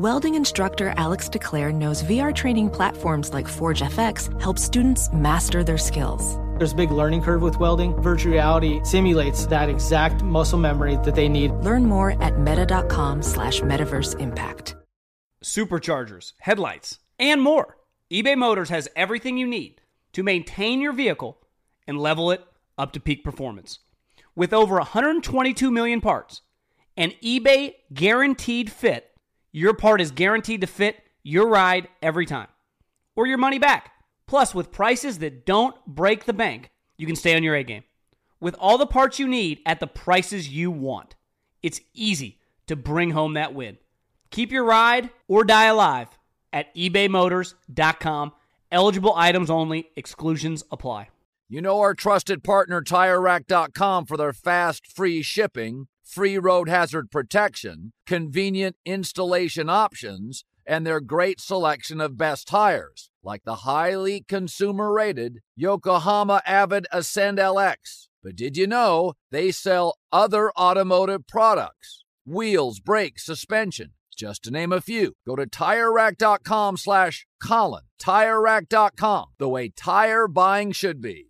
Welding instructor Alex DeClaire knows VR training platforms like Forge FX help students master their skills. There's a big learning curve with welding. Virtual reality simulates that exact muscle memory that they need. Learn more at meta.com slash metaverse impact. Superchargers, headlights, and more. eBay Motors has everything you need to maintain your vehicle and level it up to peak performance. With over 122 million parts and eBay guaranteed fit, your part is guaranteed to fit your ride every time or your money back. Plus, with prices that don't break the bank, you can stay on your A game. With all the parts you need at the prices you want, it's easy to bring home that win. Keep your ride or die alive at ebaymotors.com. Eligible items only, exclusions apply. You know our trusted partner, TireRack.com, for their fast, free shipping free road hazard protection, convenient installation options, and their great selection of best tires, like the highly consumer rated Yokohama Avid Ascend LX. But did you know they sell other automotive products? Wheels, brakes, suspension, just to name a few. Go to TireRack.com slash Colin. TireRack.com, the way tire buying should be.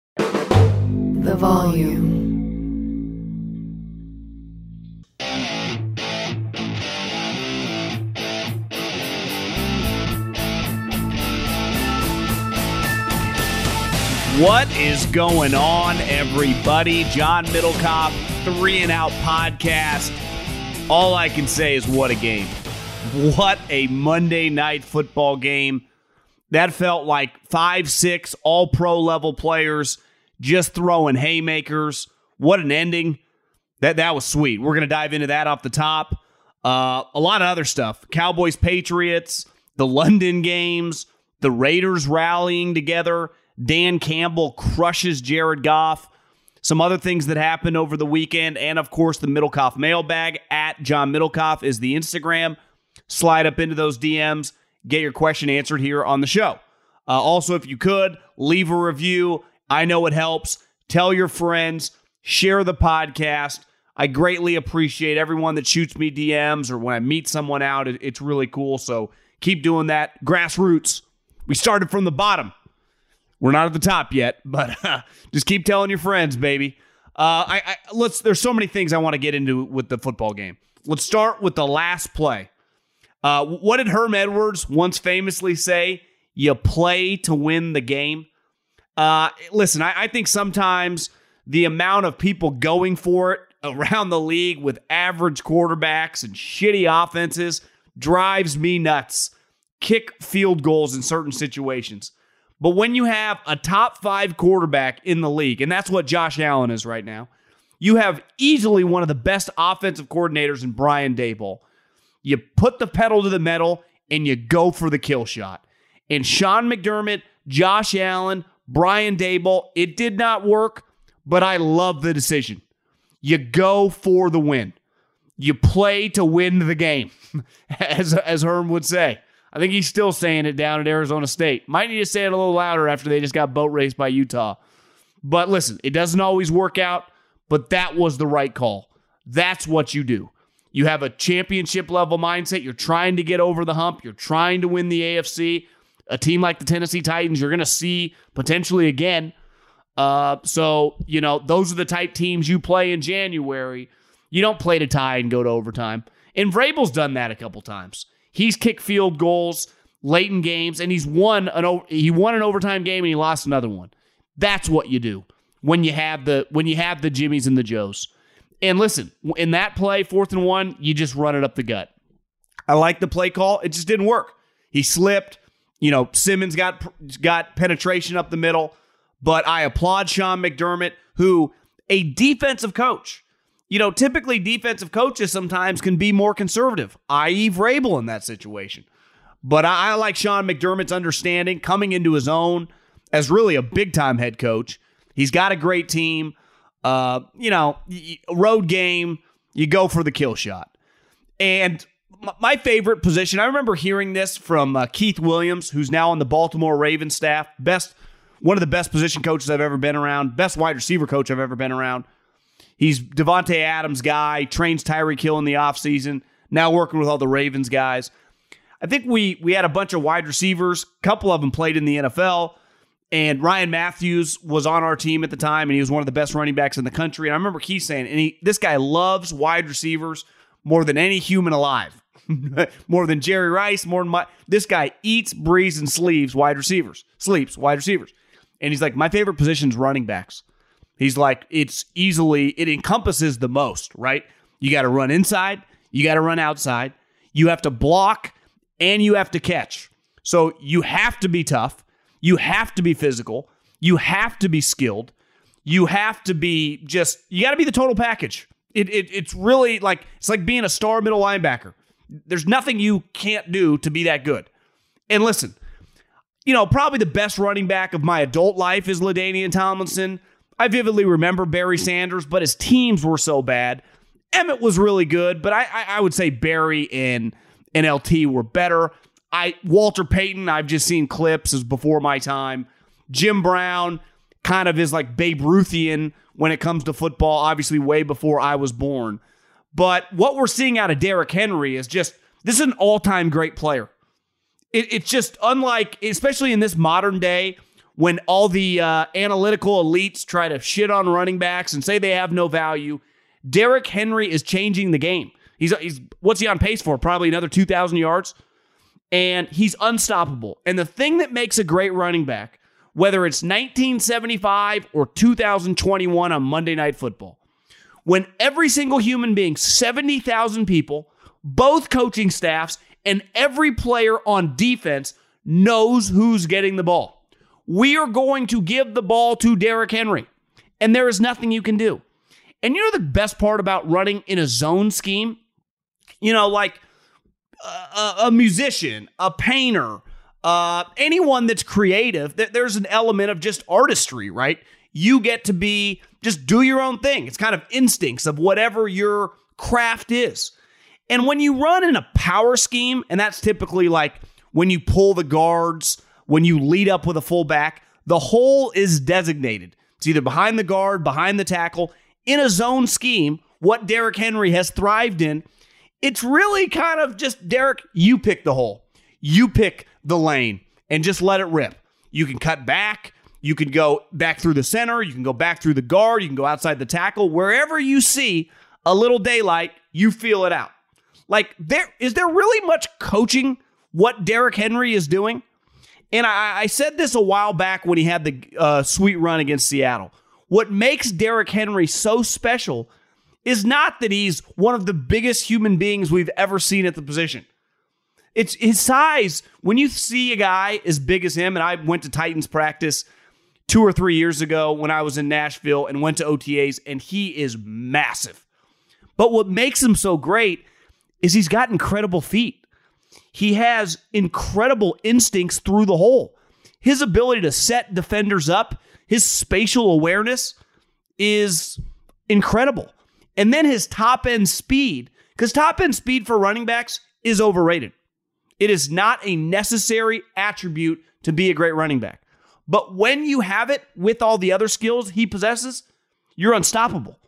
The volume. What is going on, everybody? John Middlekauff, Three and Out Podcast. All I can say is what a game. What a Monday night football game. That felt like five, six all pro level players just throwing haymakers. What an ending. That that was sweet. We're going to dive into that off the top. Uh, a lot of other stuff. Cowboys, Patriots, the London games, the Raiders rallying together. Dan Campbell crushes Jared Goff. Some other things that happened over the weekend, and of course, the Middlekauff mailbag at John Middlekauff is the Instagram. Slide up into those DMs, get your question answered here on the show. Uh, also, if you could, leave a review. I know it helps. Tell your friends, share the podcast. I greatly appreciate everyone that shoots me DMs or when I meet someone out. It's really cool. So keep doing that. Grassroots. We started from the bottom. We're not at the top yet, but uh, just keep telling your friends, baby. Uh, I, I let's. There's so many things I want to get into with the football game. Let's start with the last play. Uh, what did Herm Edwards once famously say? You play to win the game. Uh, listen, I, I think sometimes the amount of people going for it around the league with average quarterbacks and shitty offenses drives me nuts. Kick field goals in certain situations. But when you have a top five quarterback in the league, and that's what Josh Allen is right now, you have easily one of the best offensive coordinators in Brian Daboll. You put the pedal to the metal and you go for the kill shot. And Sean McDermott, Josh Allen, Brian Daboll. it did not work, but I love the decision. You go for the win. You play to win the game, as, as Herm would say. I think he's still saying it down at Arizona State. Might need to say it a little louder after they just got boat raced by Utah. But listen, it doesn't always work out, but that was the right call. That's what you do. You have a championship level mindset. You're trying to get over the hump. You're trying to win the AFC. A team like the Tennessee Titans, you're going to see potentially again. Uh, so, you know, those are the type teams you play in January. You don't play to tie and go to overtime. And Vrabel's done that a couple times. He's kicked field goals late in games, and he's won an he won an overtime game and he lost another one. That's what you do when you have the when you have the Jimmies and the Joes. And listen, in that play, fourth and one, you just run it up the gut. I like the play call. It just didn't work. He slipped. You know, Simmons got got penetration up the middle, but I applaud Sean McDermott, who a defensive coach you know, typically defensive coaches sometimes can be more conservative, i.e., Vrabel in that situation. But I, I like Sean McDermott's understanding coming into his own as really a big time head coach. He's got a great team. Uh, you know, road game, you go for the kill shot. And my favorite position, I remember hearing this from uh, Keith Williams, who's now on the Baltimore Ravens staff. Best, one of the best position coaches I've ever been around, best wide receiver coach I've ever been around. He's Davante Adams guy, trains Tyreek Hill in the offseason, now working with all the Ravens guys. I think we we had a bunch of wide receivers, a couple of them played in the NFL, and Ryan Matthews was on our team at the time, and he was one of the best running backs in the country. And I remember Keith saying, and he this guy loves wide receivers more than any human alive. more than Jerry Rice, more than my this guy eats, breathes, and sleeps wide receivers. Sleeps wide receivers. And he's like, my favorite position is running backs. He's like, it's easily, it encompasses the most, right? You got to run inside, you got to run outside, you have to block, and you have to catch. So you have to be tough, you have to be physical, you have to be skilled, you have to be just, you got to be the total package. It, it, it's really like, it's like being a star middle linebacker. There's nothing you can't do to be that good. And listen, you know, probably the best running back of my adult life is LaDainian Tomlinson. I vividly remember Barry Sanders, but his teams were so bad. Emmitt was really good, but I, I, I would say Barry and and LT were better. I Walter Payton, I've just seen clips as before my time. Jim Brown kind of is like Babe Ruthian when it comes to football, obviously way before I was born. But what we're seeing out of Derrick Henry is just this is an all-time great player. It, it's just unlike, especially in this modern day when all the uh, analytical elites try to shit on running backs and say they have no value, Derrick Henry is changing the game. He's, he's what's he on pace for? Probably another 2,000 yards. And he's unstoppable. And the thing that makes a great running back, whether it's 1975 or 2021 on Monday Night Football, when every single human being, 70,000 people, both coaching staffs, and every player on defense knows who's getting the ball. We are going to give the ball to Derrick Henry, and there is nothing you can do. And you know the best part about running in a zone scheme? You know, like a, a musician, a painter, uh, anyone that's creative, there's an element of just artistry, right? You get to be just do your own thing. It's kind of instincts of whatever your craft is. And when you run in a power scheme, and that's typically like when you pull the guards when you lead up with a fullback, the hole is designated. It's either behind the guard, behind the tackle, in a zone scheme, what Derrick Henry has thrived in. It's really kind of just Derrick, you pick the hole. You pick the lane and just let it rip. You can cut back, you can go back through the center, you can go back through the guard, you can go outside the tackle. Wherever you see a little daylight, you feel it out. Like there is there really much coaching what Derrick Henry is doing? And I, I said this a while back when he had the uh, sweet run against Seattle. What makes Derrick Henry so special is not that he's one of the biggest human beings we've ever seen at the position. It's his size. When you see a guy as big as him, and I went to Titans practice two or three years ago when I was in Nashville and went to OTAs, and he is massive. But what makes him so great is he's got incredible feet. He has incredible instincts through the hole. His ability to set defenders up, his spatial awareness is incredible. And then his top end speed, because top end speed for running backs is overrated. It is not a necessary attribute to be a great running back. But when you have it with all the other skills he possesses, you're unstoppable.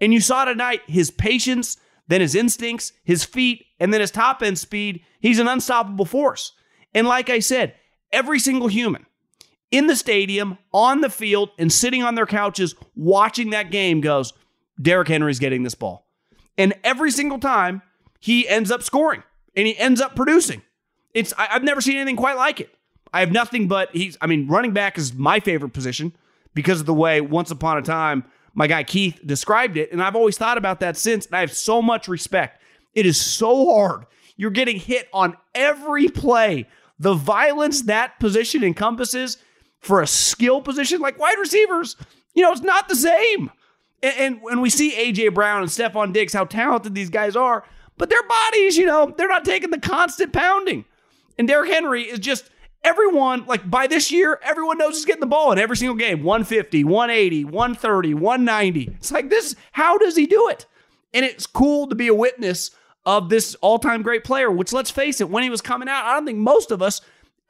And you saw tonight his patience, then his instincts, his feet, and then his top end speed. He's an unstoppable force. And like I said, every single human in the stadium, on the field, and sitting on their couches watching that game goes, Derrick Henry's getting this ball. And every single time, he ends up scoring and he ends up producing. It's I, have never seen anything quite like it. I have nothing but he's I mean, running back is my favorite position because of the way once upon a time my guy Keith described it. And I've always thought about that since. And I have so much respect. It is so hard. You're getting hit on every play. The violence that position encompasses for a skill position like wide receivers, you know, it's not the same. And, when we see A.J. Brown and Stefon Diggs, how talented these guys are, but their bodies, you know, they're not taking the constant pounding. And Derrick Henry is just everyone, like by this year, everyone knows he's getting the ball in every single game 150, 180, 130, 190. It's like this, how does he do it? And it's cool to be a witness of this all time great player, which let's face it, when he was coming out, I don't think most of us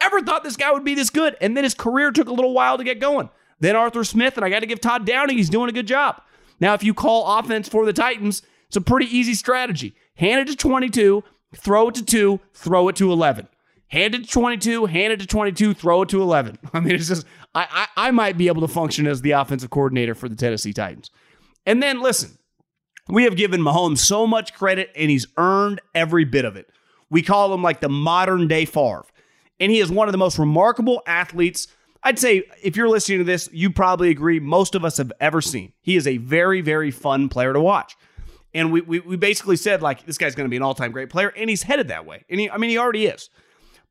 ever thought this guy would be this good. And then his career took a little while to get going. Then Arthur Smith, and I got to give Todd Downing, he's doing a good job. Now, if you call offense for the Titans, it's a pretty easy strategy. Hand it to 22, throw it to 2, throw it to 11. Hand it to 22, hand it to 22, throw it to 11. I mean, it's just, I, I, I might be able to function as the offensive coordinator for the Tennessee Titans. And then listen, we have given Mahomes so much credit and he's earned every bit of it. We call him like the modern day Favre. And he is one of the most remarkable athletes. I'd say if you're listening to this, you probably agree most of us have ever seen. He is a very, very fun player to watch. And we, we, we basically said, like, this guy's going to be an all time great player. And he's headed that way. And he, I mean, he already is.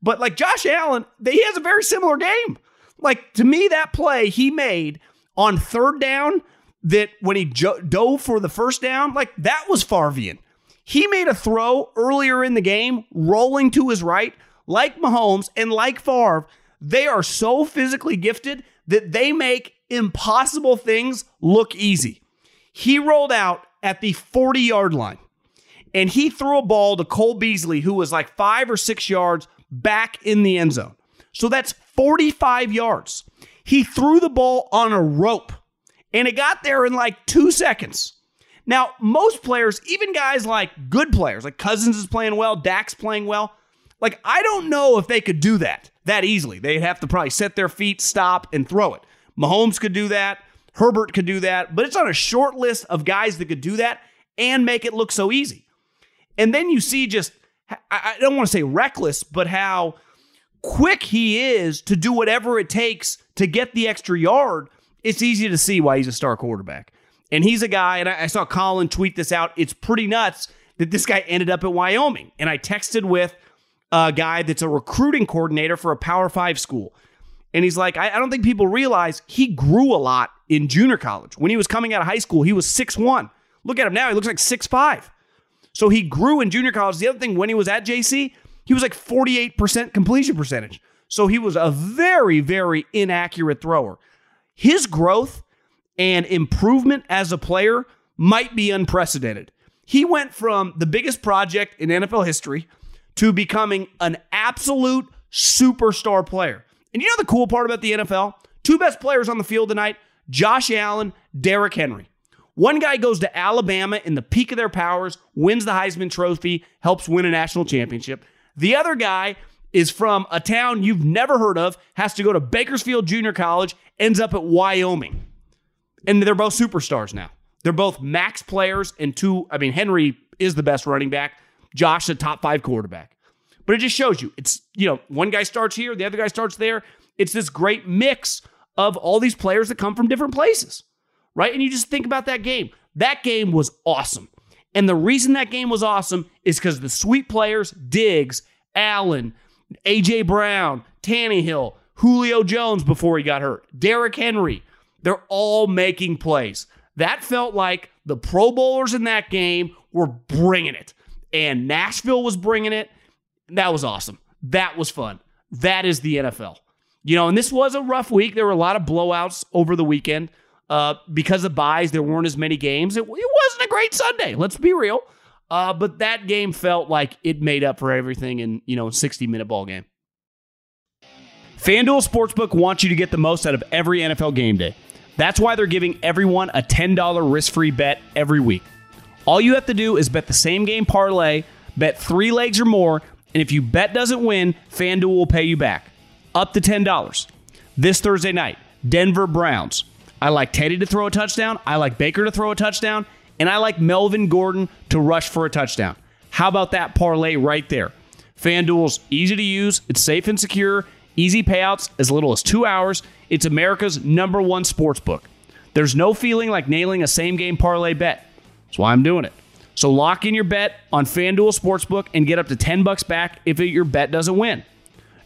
But like Josh Allen, he has a very similar game. Like, to me, that play he made on third down that when he jo- dove for the first down, like that was Favrian. He made a throw earlier in the game, rolling to his right, like Mahomes and like Favre. They are so physically gifted that they make impossible things look easy. He rolled out at the 40 yard line and he threw a ball to Cole Beasley, who was like five or six yards back in the end zone. So that's 45 yards. He threw the ball on a rope and it got there in like two seconds. Now, most players, even guys like good players, like Cousins is playing well, Dak's playing well, like I don't know if they could do that that easily. They'd have to probably set their feet, stop, and throw it. Mahomes could do that. Herbert could do that, but it's on a short list of guys that could do that and make it look so easy. And then you see just, I don't want to say reckless, but how quick he is to do whatever it takes to get the extra yard it's easy to see why he's a star quarterback. And he's a guy, and I, saw Colin tweet this out. It's pretty nuts that this guy ended up at Wyoming. And I texted with a guy that's a recruiting coordinator for a Power Five school. And he's like, I, I don't think people realize he grew a lot in junior college. When he was coming out of high school, he was six one. Look at him now, he looks like six five. So he grew in junior college. The other thing, when he was at JC, he was like 48% completion percentage. So he was a very, very inaccurate thrower his growth and improvement as a player might be unprecedented. He went from the biggest project in NFL history to becoming an absolute superstar player. And you know the cool part about the NFL? Two best players on the field tonight Josh Allen, Derrick Henry. One guy goes to Alabama in the peak of their powers, wins the Heisman Trophy, helps win a national championship. The other guy is from a town you've never heard of, has to go to Bakersfield Junior College, ends up at Wyoming. And they're both superstars now. They're both max players and two, I mean, Henry is the best running back, Josh, the top five quarterback. But it just shows you it's, you know, one guy starts here, the other guy starts there. It's this great mix of all these players that come from different places, right? And you just think about that game. That game was awesome. And the reason that game was awesome is because the sweet players, Diggs, Allen, A.J. Brown, Tannehill, Julio Jones before he got hurt, Derrick Henry. They're all making plays. That felt like the Pro Bowlers in that game were bringing it. And Nashville was bringing it. That was awesome. That was fun. That is the NFL. You know, and this was a rough week. There were a lot of blowouts over the weekend. Uh, because of byes, there weren't as many games. It, it wasn't a great Sunday. Let's be real. Uh, but that game felt like it made up for everything in, you know, a 60 minute ball game. FanDuel Sportsbook wants you to get the most out of every NFL game day. That's why they're giving everyone a $10 risk free bet every week. All you have to do is bet the same game parlay, bet three legs or more, and if you bet doesn't win, FanDuel will pay you back up to $10. This Thursday night, Denver Browns. I like Teddy to throw a touchdown. I like Baker to throw a touchdown and I like Melvin Gordon to rush for a touchdown. How about that parlay right there? FanDuel's easy to use, it's safe and secure, easy payouts as little as two hours. It's America's number one sports book. There's no feeling like nailing a same game parlay bet. That's why I'm doing it. So lock in your bet on FanDuel Sportsbook and get up to 10 bucks back if your bet doesn't win.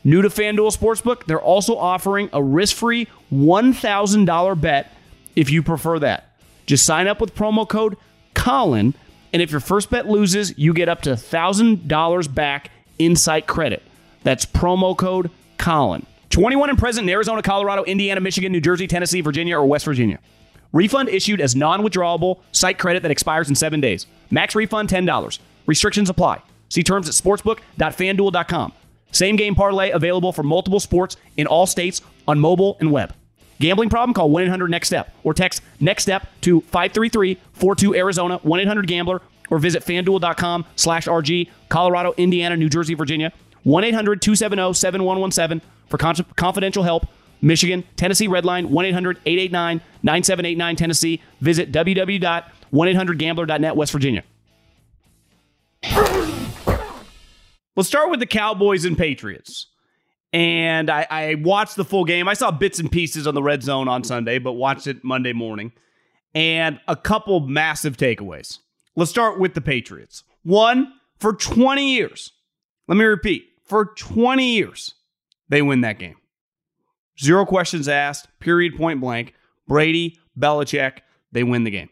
New to FanDuel Sportsbook, they're also offering a risk-free $1,000 bet if you prefer that. Just sign up with promo code Colin, and if your first bet loses, you get up to $1,000 back in site credit. That's promo code Colin. 21 and present in Arizona, Colorado, Indiana, Michigan, New Jersey, Tennessee, Virginia, or West Virginia. Refund issued as non withdrawable site credit that expires in seven days. Max refund $10. Restrictions apply. See terms at sportsbook.fanduel.com. Same game parlay available for multiple sports in all states on mobile and web. Gambling problem? Call 1 800 NEXT STEP or text NEXT STEP to 533 42 Arizona 1 800 Gambler or visit fanduel.com slash RG, Colorado, Indiana, New Jersey, Virginia. 1 800 270 7117 for con- confidential help. Michigan, Tennessee Redline 1 800 889 9789 Tennessee. Visit www.1800gambler.net West Virginia. Let's start with the Cowboys and Patriots. And I, I, watched the full game. I saw bits and pieces on the red zone on Sunday, but watched it Monday morning. And a couple massive takeaways. Let's start with the Patriots. One, for 20 years, let me repeat, for 20 years, they win that game. Zero questions asked, period, point blank. Brady, Belichick, they win the game.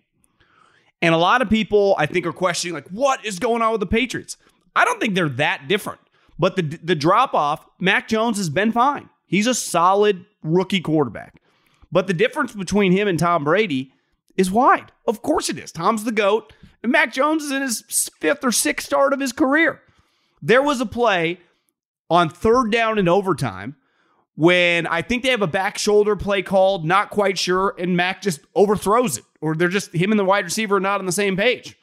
And a lot of people, I think, are questioning, like, what is going on with the Patriots? I don't think they're that different. But the, the drop off, Mac Jones has been fine. He's a solid rookie quarterback. But the difference between him and Tom Brady is wide. Of course it is. Tom's the GOAT, and Mac Jones is in his fifth or sixth start of his career. There was a play on third down in overtime when I think they have a back shoulder play called, not quite sure, and Mac just overthrows it, or they're just him and the wide receiver are not on the same page.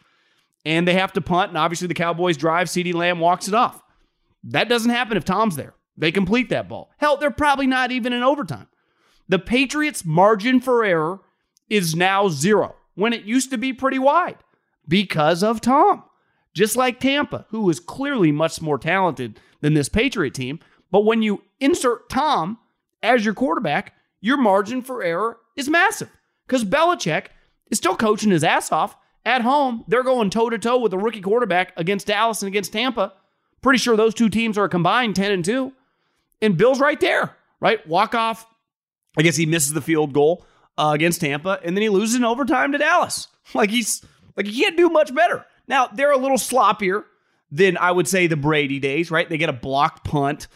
And they have to punt, and obviously the Cowboys drive, CeeDee Lamb walks it off. That doesn't happen if Tom's there. They complete that ball. Hell, they're probably not even in overtime. The Patriots' margin for error is now zero when it used to be pretty wide because of Tom. Just like Tampa, who is clearly much more talented than this Patriot team. But when you insert Tom as your quarterback, your margin for error is massive because Belichick is still coaching his ass off at home. They're going toe to toe with a rookie quarterback against Dallas and against Tampa. Pretty sure those two teams are a combined 10 and 2. And Bill's right there, right? Walk off. I guess he misses the field goal uh, against Tampa, and then he loses in overtime to Dallas. Like he's like he can't do much better. Now they're a little sloppier than I would say the Brady days, right? They get a blocked punt.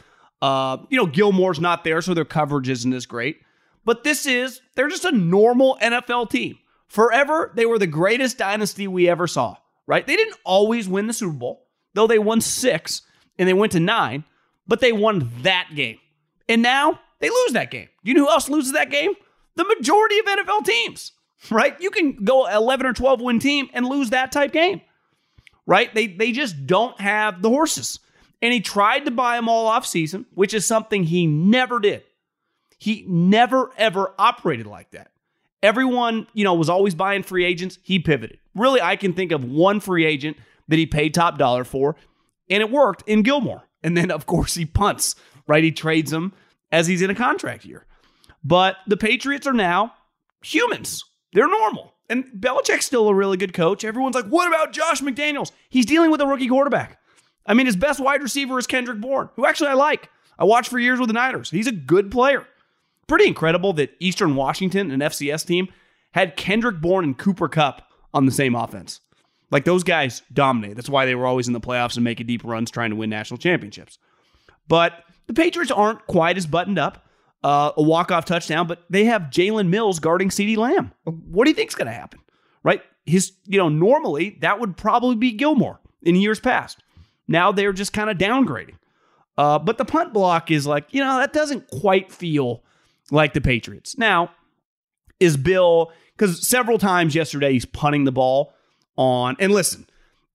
Uh, you know, Gilmore's not there, so their coverage isn't as great. But this is, they're just a normal NFL team. Forever, they were the greatest dynasty we ever saw, right? They didn't always win the Super Bowl though they won six and they went to nine, but they won that game. And now they lose that game. You know who else loses that game? The majority of NFL teams, right? You can go 11 or 12 win team and lose that type game, right? They, they just don't have the horses. And he tried to buy them all off season, which is something he never did. He never, ever operated like that. Everyone, you know, was always buying free agents. He pivoted. Really, I can think of one free agent that he paid top dollar for, and it worked in Gilmore. And then, of course, he punts, right? He trades him as he's in a contract year. But the Patriots are now humans. They're normal. And Belichick's still a really good coach. Everyone's like, what about Josh McDaniels? He's dealing with a rookie quarterback. I mean, his best wide receiver is Kendrick Bourne, who actually I like. I watched for years with the Niners. He's a good player. Pretty incredible that Eastern Washington, an FCS team, had Kendrick Bourne and Cooper Kupp on the same offense. Like those guys dominate. That's why they were always in the playoffs and making deep runs trying to win national championships. But the Patriots aren't quite as buttoned up. Uh, a walk-off touchdown, but they have Jalen Mills guarding CeeDee Lamb. What do you think's going to happen? Right? His, you know, normally that would probably be Gilmore in years past. Now they're just kind of downgrading. Uh, but the punt block is like, you know, that doesn't quite feel like the Patriots. Now, is Bill, because several times yesterday he's punting the ball on and listen,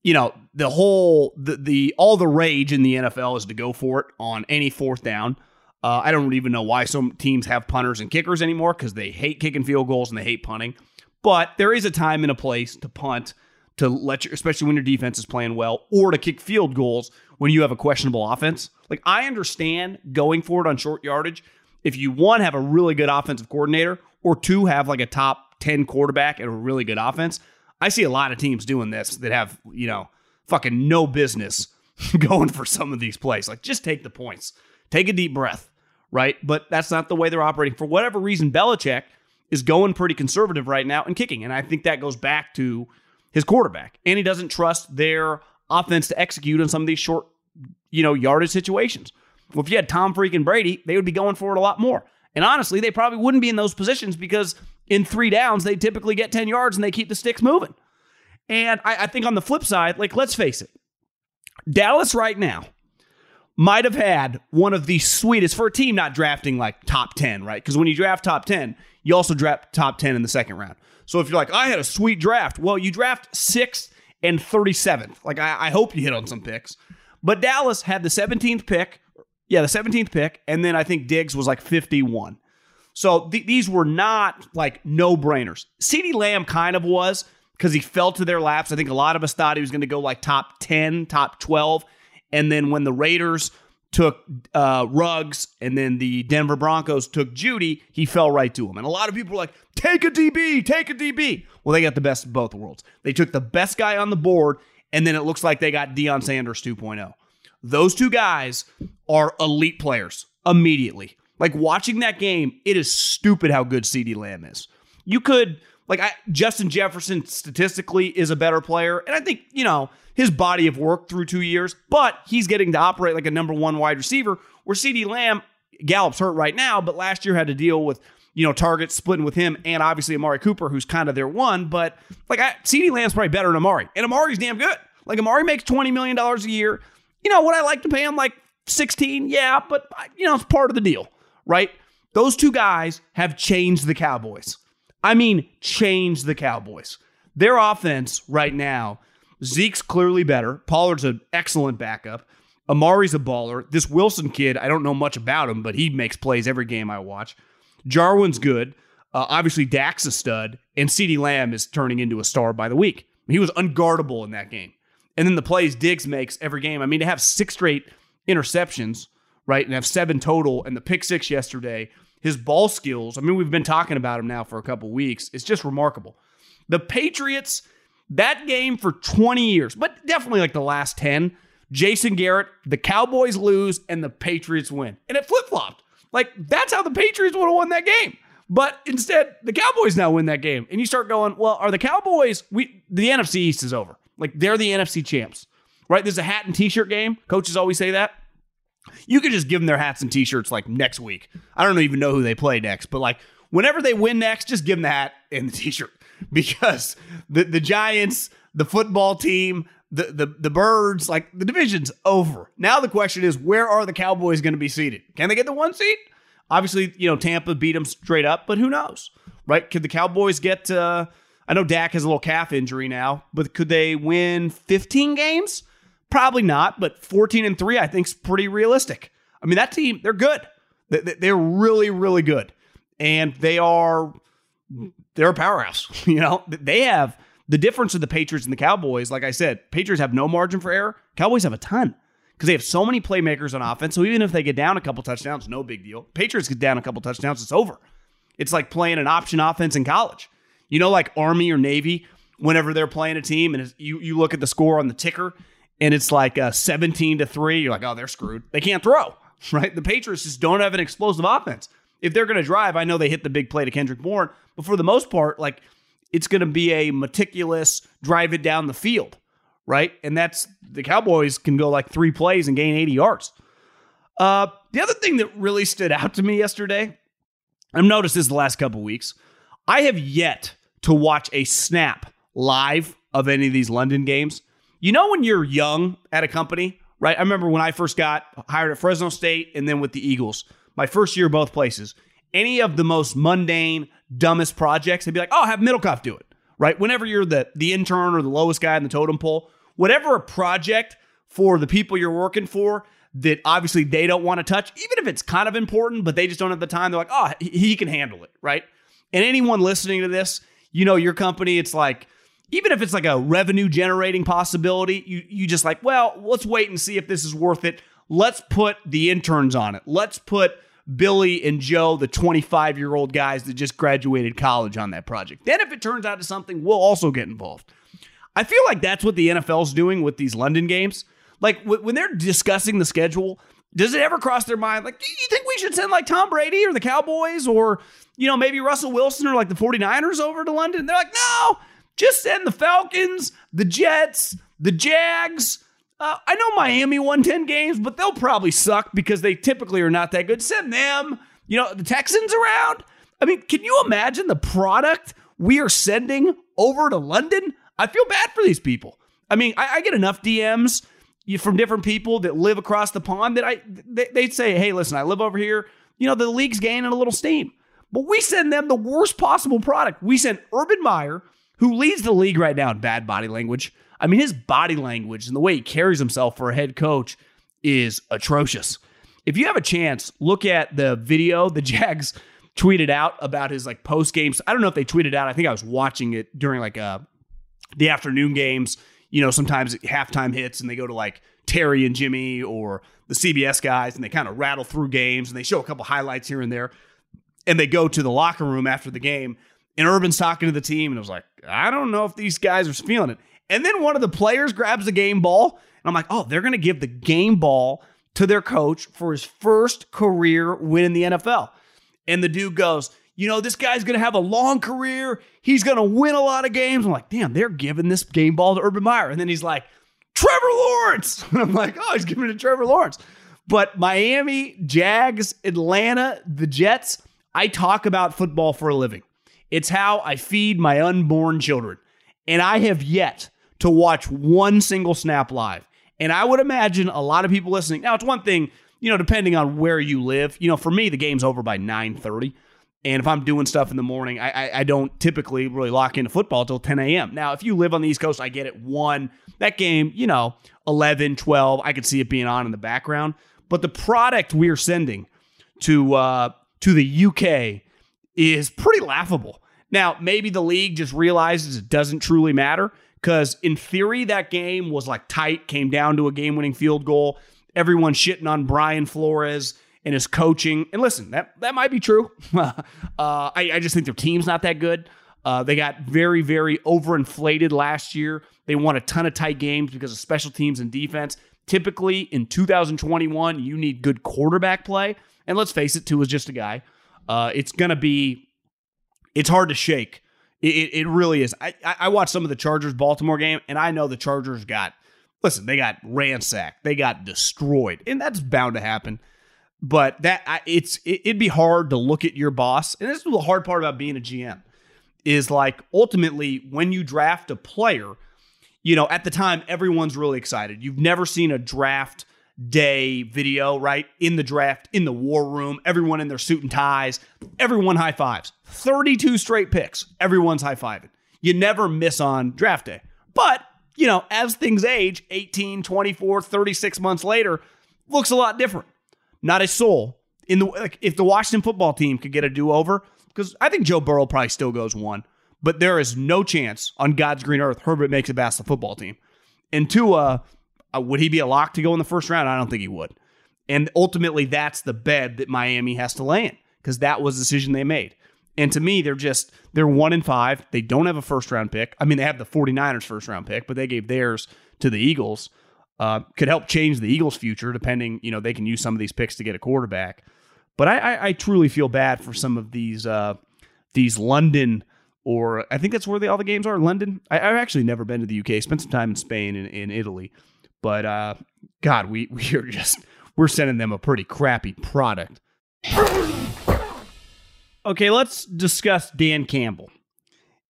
you know, the whole the the all the rage in the NFL is to go for it on any fourth down. Uh, I don't even know why some teams have punters and kickers anymore because they hate kicking field goals and they hate punting. But there is a time and a place to punt to let you, especially when your defense is playing well, or to kick field goals when you have a questionable offense. Like I understand going for it on short yardage if you one have a really good offensive coordinator, or two have like a top ten quarterback and a really good offense. I see a lot of teams doing this that have, you know, fucking no business going for some of these plays. Like, just take the points, take a deep breath, right? But that's not the way they're operating. For whatever reason, Belichick is going pretty conservative right now and kicking. And I think that goes back to his quarterback. And he doesn't trust their offense to execute on some of these short, you know, yardage situations. Well, if you had Tom freaking Brady, they would be going for it a lot more. And honestly, they probably wouldn't be in those positions because in three downs, they typically get 10 yards and they keep the sticks moving. And I, I think on the flip side, like, let's face it, Dallas right now might have had one of the sweetest for a team not drafting like top 10, right? Because when you draft top 10, you also draft top 10 in the second round. So if you're like, I had a sweet draft, well, you draft sixth and 37th. Like, I, I hope you hit on some picks. But Dallas had the 17th pick. Yeah, the 17th pick. And then I think Diggs was like 51. So th- these were not like no brainers. CeeDee Lamb kind of was because he fell to their laps. I think a lot of us thought he was going to go like top 10, top 12. And then when the Raiders took uh, Ruggs and then the Denver Broncos took Jeudy, he fell right to him. And a lot of people were like, take a DB, take a DB. Well, they got the best of both worlds. They took the best guy on the board, and then it looks like they got Deion Sanders 2.0. Those two guys are elite players immediately. Like watching that game, it is stupid how good CeeDee Lamb is. You could like I, Justin Jefferson statistically is a better player, and I think you know his body of work through two years, but he's getting to operate like a number one wide receiver. Where CeeDee Lamb, Gallup's hurt right now, but last year had to deal with you know targets splitting with him and obviously Amari Cooper, who's kind of their one. But like I, CeeDee Lamb's probably better than Amari, and Amari's damn good. Like Amari makes twenty million dollars a year. You know what I like to pay him like sixteen, yeah, but you know it's part of the deal, right? Those two guys have changed the Cowboys. I mean, changed the Cowboys. Their offense right now Zeke's clearly better. Pollard's an excellent backup. Amari's a baller. This Wilson kid, I don't know much about him, but he makes plays every game I watch. Jarwin's good. Uh, obviously, Dak's a stud, and CeeDee Lamb is turning into a star by the week. He was unguardable in that game. And then the plays Diggs makes every game. I mean, to have six straight interceptions, right, and have seven total, and the pick six yesterday, his ball skills, I mean, we've been talking about him now for a couple weeks. It's just remarkable. The Patriots that game for 20 years, but definitely like the last 10, Jason Garrett, the Cowboys lose and the Patriots win. And it flip flopped. Like that's how the Patriots would have won that game. But instead, the Cowboys now win that game. And you start going, well, are the Cowboys, we the NFC East is over. Like they're the NFC champs, right? There's a hat and t shirt game. Coaches always say that. You could just give them their hats and t shirts like next week. I don't even know who they play next, but like whenever they win next, just give them the hat and the t shirt because the, the Giants, the football team, the, the the birds, like the division's over. Now the question is, where are the Cowboys going to be seated? Can they get the one seat? Obviously, you know Tampa beat them straight up, but who knows, right? Could the Cowboys get? Uh, I know Dak has a little calf injury now, but could they win 15 games? Probably not, but 14 and three, I think, is pretty realistic. I mean, that team, they're good. They're really, really good, and they are they're a powerhouse. You know, they have the difference of the Patriots and the Cowboys. Like I said, Patriots have no margin for error. Cowboys have a ton because they have so many playmakers on offense. So even if they get down a couple touchdowns, no big deal. Patriots get down a couple touchdowns, it's over. It's like playing an option offense in college. You know, like Army or Navy, whenever they're playing a team and you, you look at the score on the ticker and it's like uh, 17 to 3, you're like, oh, they're screwed. They can't throw, right? The Patriots just don't have an explosive offense. If they're going to drive, I know they hit the big play to Kendrick Bourne, but for the most part, like it's going to be a meticulous drive it down the field, right? And that's the Cowboys can go like three plays and gain 80 yards. Uh, the other thing that really stood out to me yesterday, I've noticed this the last couple weeks. I have yet to watch a snap live of any of these London games. You know, when you're young at a company, right? I remember when I first got hired at Fresno State and then with the Eagles, my first year, both places. Any of the most mundane, dumbest projects, they'd be like, oh, have Middlekauff do it, right? Whenever you're the, the intern or the lowest guy in the totem pole, whatever a project for the people you're working for that obviously they don't want to touch, even if it's kind of important, but they just don't have the time, they're like, oh, he can handle it, right? And anyone listening to this, you know, your company, it's like, even if it's like a revenue generating possibility, you you just like, well, let's wait and see if this is worth it. Let's put the interns on it. Let's put Billy and Joe, the 25 year old guys that just graduated college on that project. Then, if it turns out to something, we'll also get involved. I feel like that's what the NFL's doing with these London games. Like when they're discussing the schedule, does it ever cross their mind? Like, do you think we should send like Tom Brady or the Cowboys or you know, maybe Russell Wilson or like the 49ers over to London? They're like, no, just send the Falcons, the Jets, the Jags. Uh, I know Miami won 10 games, but they'll probably suck because they typically are not that good. Send them, you know, the Texans around. I mean, can you imagine the product we are sending over to London? I feel bad for these people. I mean, I, I get enough DMs from different people that live across the pond that I they, they'd say, "Hey, listen, I live over here. You know, the league's gaining a little steam." But we send them the worst possible product. We send Urban Meyer, who leads the league right now in bad body language. I mean, his body language and the way he carries himself for a head coach is atrocious. If you have a chance, look at the video the Jags tweeted out about his like post games. I don't know if they tweeted out. I think I was watching it during like uh the afternoon games. You know, sometimes halftime hits and they go to like Terry and Jimmy or the CBS guys and they kind of rattle through games and they show a couple highlights here and there and they go to the locker room after the game, and Urban's talking to the team, and it was like, I don't know if these guys are feeling it. And then one of the players grabs the game ball, and I'm like, oh, they're going to give the game ball to their coach for his first career win in the NFL. And the dude goes, you know, this guy's going to have a long career. He's going to win a lot of games. I'm like, damn, they're giving this game ball to Urban Meyer. And then he's like, Trevor Lawrence. And I'm like, oh, he's giving it to Trevor Lawrence. But Miami, Jags, Atlanta, the Jets, I talk about football for a living. It's how I feed my unborn children. And I have yet to watch one single snap live. And I would imagine a lot of people listening. Now, it's one thing, you know, depending on where you live. You know, for me, the game's over by 9:30. And if I'm doing stuff in the morning, I, I, I don't typically really lock into football until 10 a.m. Now, if you live on the East Coast, I get it. One, that game, you know, 11, 12, I could see it being on in the background. But the product we're sending to uh, to the UK is pretty laughable. Now, maybe the league just realizes it doesn't truly matter because, in theory, that game was like tight, came down to a game winning field goal. Everyone shitting on Brian Flores and his coaching. And listen, that, that might be true. uh, I, I, just think their team's not that good. Uh, they got very, very overinflated last year. They won a ton of tight games because of special teams and defense. Typically, in 2021, you need good quarterback play. And let's face it, Tua is just a guy. Uh, it's to be, it's hard to shake. It, it, really is. I, I watched some of the Chargers Baltimore game, and I know the Chargers got, listen, they got ransacked, they got destroyed, and that's bound to happen. But that it's it, it'd be hard to look at your boss, and this is the hard part about being a GM, is like ultimately when you draft a player, you know, at the time everyone's really excited. You've never seen a draft day video, right? In the draft, in the war room, everyone in their suit and ties, everyone high fives. 32 straight picks, everyone's high fiving. You never miss on draft day. But, you know, as things age, 18, 24, 36 months later, looks a lot different. Not a soul. In the like, if the Washington football team could get a do-over, because I think Joe Burrow probably still goes one, but there is no chance on God's green earth Herbert makes past the football team. And Tua, uh, would he be a lock to go in the first round? I don't think he would. And ultimately, that's the bed that Miami has to lay in because that was the decision they made. And to me, they're just, they're one in five. They don't have a first round pick. I mean, they have the 49ers first round pick, but they gave theirs to the Eagles. Uh, could help change the Eagles' future, depending, you know, they can use some of these picks to get a quarterback. But I, I, I truly feel bad for some of these, uh, these London or I think that's where they, all the games are. London. I, have actually never been to the UK. Spent some time in Spain and in Italy. But uh, God, we we are just we're sending them a pretty crappy product. Okay, let's discuss Dan Campbell.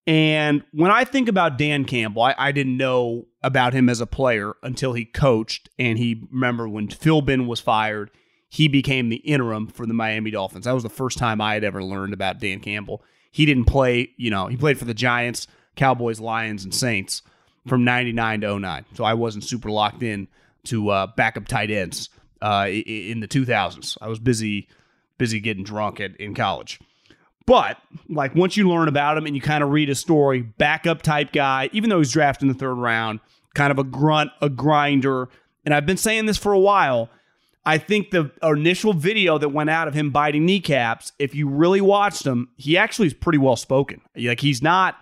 And when I think about Dan Campbell, I, I, didn't know about him as a player until he coached. And he remember when Philbin was fired, he became the interim for the Miami Dolphins. That was the first time I had ever learned about Dan Campbell. He didn't play, you know, he played for the Giants, Cowboys, Lions, and Saints from 99 to 09. So I wasn't super locked in to uh, backup tight ends uh, in the 2000s. I was busy busy getting drunk at, in college. But like once you learn about him and you kind of read his story, backup type guy, even though he's drafted in the third round, kind of a grunt, a grinder. And I've been saying this for a while. I think the initial video that went out of him biting kneecaps, if you really watched him, he actually is pretty well spoken. Like he's not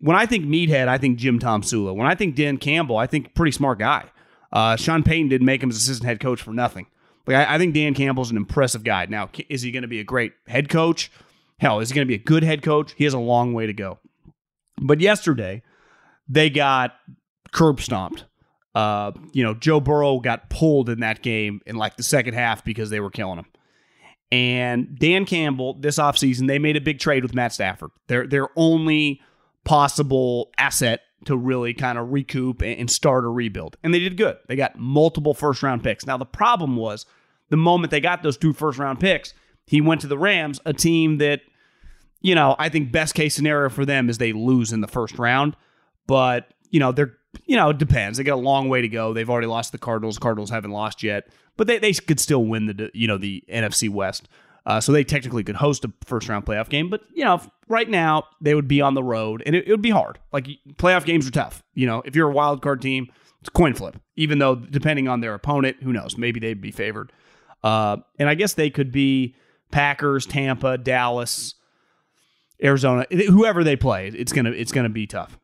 when I think meathead, I think Jim Tomsula. When I think Dan Campbell, I think pretty smart guy. Uh, Sean Payton didn't make him as assistant head coach for nothing. Like I, I think Dan Campbell's an impressive guy. Now, is he going to be a great head coach? Hell, is he going to be a good head coach? He has a long way to go. But yesterday, they got curb stomped. Uh, you know, Joe Burrow got pulled in that game in like the second half because they were killing him. And Dan Campbell, this offseason, they made a big trade with Matt Stafford. Their only possible asset to really kind of recoup and start a rebuild. And they did good. They got multiple first round picks. Now, the problem was the moment they got those two first round picks, he went to the Rams, a team that, you know, I think best case scenario for them is they lose in the first round. But, you know, they're, you know, it depends. They got a long way to go. They've already lost the Cardinals. Cardinals haven't lost yet, but they, they could still win the, you know, the NFC West. Uh, so they technically could host a first round playoff game. But, you know, right now they would be on the road and it, it would be hard. Like playoff games are tough. You know, if you're a wild card team, it's a coin flip, even though depending on their opponent, who knows, maybe they'd be favored. Uh, and I guess they could be Packers, Tampa, Dallas, Arizona, whoever they play. It's gonna it's gonna be tough.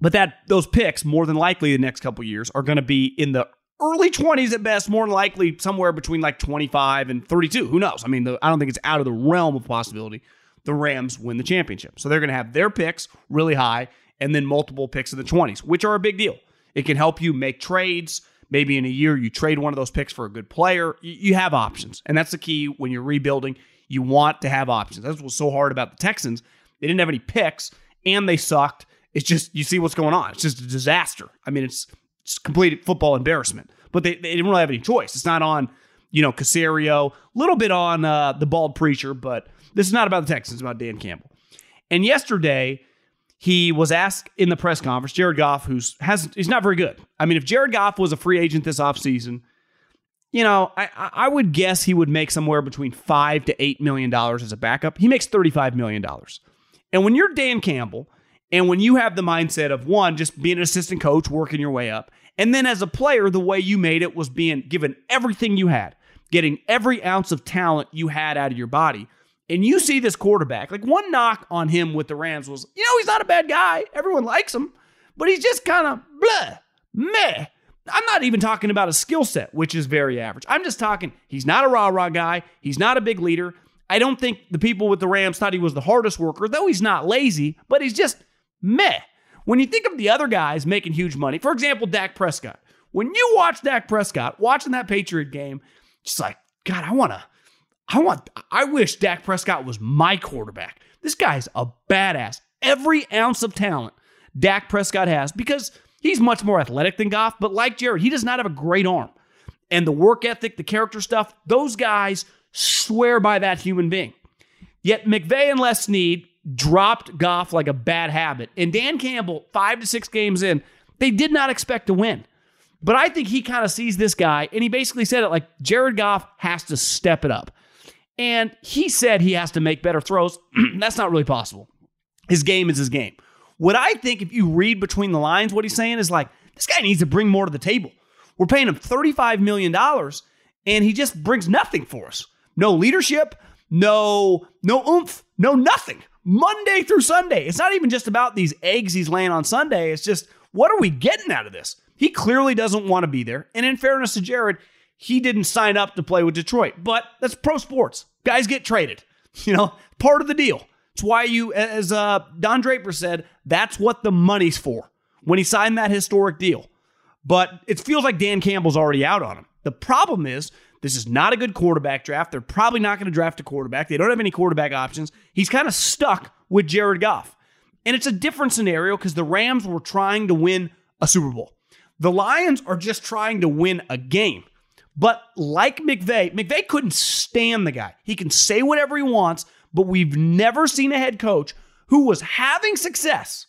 But that those picks more than likely the next couple years are going to be in the early 20s at best, more likely somewhere between like 25 and 32. Who knows? I mean, the, I don't think it's out of the realm of possibility the Rams win the championship. So they're going to have their picks really high and then multiple picks in the 20s, which are a big deal. It can help you make trades. Maybe in a year you trade one of those picks for a good player. You have options. And that's the key when you're rebuilding. You want to have options. That's what's so hard about the Texans. They didn't have any picks and they sucked. It's just, you see what's going on. It's just a disaster. I mean, it's, it's complete football embarrassment. But they, they didn't really have any choice. It's not on, you know, Caserio, a little bit on uh, the bald preacher, but this is not about the Texans, it's about Dan Campbell. And yesterday, he was asked in the press conference, Jared Goff, who's has he's not very good. I mean, if Jared Goff was a free agent this offseason, you know, I, I would guess he would make somewhere between five to eight million dollars as a backup. He makes $35 million. And when you're Dan Campbell, and when you have the mindset of one, just being an assistant coach, working your way up, and then as a player, the way you made it was being given everything you had, getting every ounce of talent you had out of your body and you see this quarterback, like one knock on him with the Rams was, you know, he's not a bad guy. Everyone likes him, but he's just kind of blah, meh. I'm not even talking about a skill set, which is very average. I'm just talking, he's not a rah rah guy. He's not a big leader. I don't think the people with the Rams thought he was the hardest worker, though he's not lazy, but he's just meh. When you think of the other guys making huge money, for example, Dak Prescott, when you watch Dak Prescott watching that Patriot game, just like, God, I want to I want, I wish Dak Prescott was my quarterback. This guy's a badass. Every ounce of talent Dak Prescott has because he's much more athletic than Goff, but like Jared, he does not have a great arm. And the work ethic, the character stuff, those guys swear by that human being. Yet McVay and Les Snead dropped Goff like a bad habit. And Dan Campbell, five to six games in, they did not expect to win. But I think he kind of sees this guy, and he basically said it like Jared Goff has to step it up. And he said he has to make better throws. That's not really possible. His game is his game. What I think, if you read between the lines, what he's saying is like, this guy needs to bring more to the table. We're paying him $35 million and he just brings nothing for us. No leadership, no, no oomph, no nothing. Monday through Sunday. It's not even just about these eggs he's laying on Sunday. It's just, what are we getting out of this? He clearly doesn't want to be there. And in fairness to Jared, he didn't sign up to play with Detroit, but that's pro sports. Guys get traded. You know, part of the deal. It's why you, as uh, Don Draper said, that's what the money's for when he signed that historic deal. But it feels like Dan Campbell's already out on him. The problem is, this is not a good quarterback draft. They're probably not going to draft a quarterback. They don't have any quarterback options. He's kind of stuck with Jared Goff. And it's a different scenario because the Rams were trying to win a Super Bowl. The Lions are just trying to win a game. But like McVay, McVay couldn't stand the guy. He can say whatever he wants, but we've never seen a head coach who was having success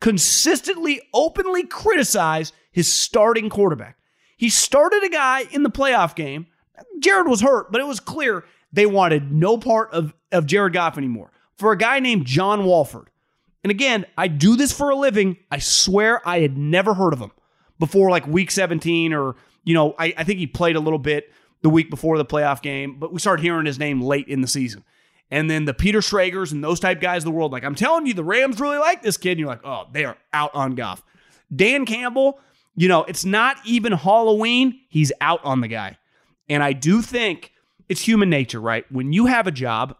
consistently, openly criticize his starting quarterback. He started a guy in the playoff game. Jared was hurt, but it was clear they wanted no part of, of Jared Goff anymore. For a guy named John Wolford, And again, I do this for a living. I swear I had never heard of him before like week 17 or you know, I, I think he played a little bit the week before the playoff game, but we started hearing his name late in the season. And then the Peter Schragers and those type guys of the world, like I'm telling you, the Rams really like this kid. And you're like, oh, they are out on Goff. Dan Campbell, you know, it's not even Halloween. He's out on the guy. And I do think it's human nature, right? When you have a job,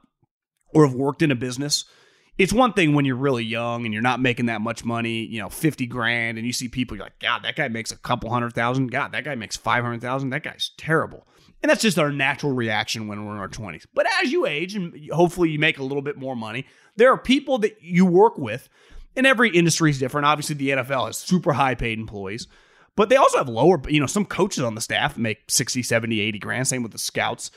or have worked in a business, it's one thing when you're really young and you're not making that much money, you know, 50 grand, and you see people, you're like, God, that guy makes a couple hundred thousand. God, that guy makes 500,000. That guy's terrible. And that's just our natural reaction when we're in our 20s. But as you age and hopefully you make a little bit more money, there are people that you work with, and every industry is different. Obviously, the NFL has super high paid employees, but they also have lower, you know, some coaches on the staff make 60, 70, 80 grand. Same with the scouts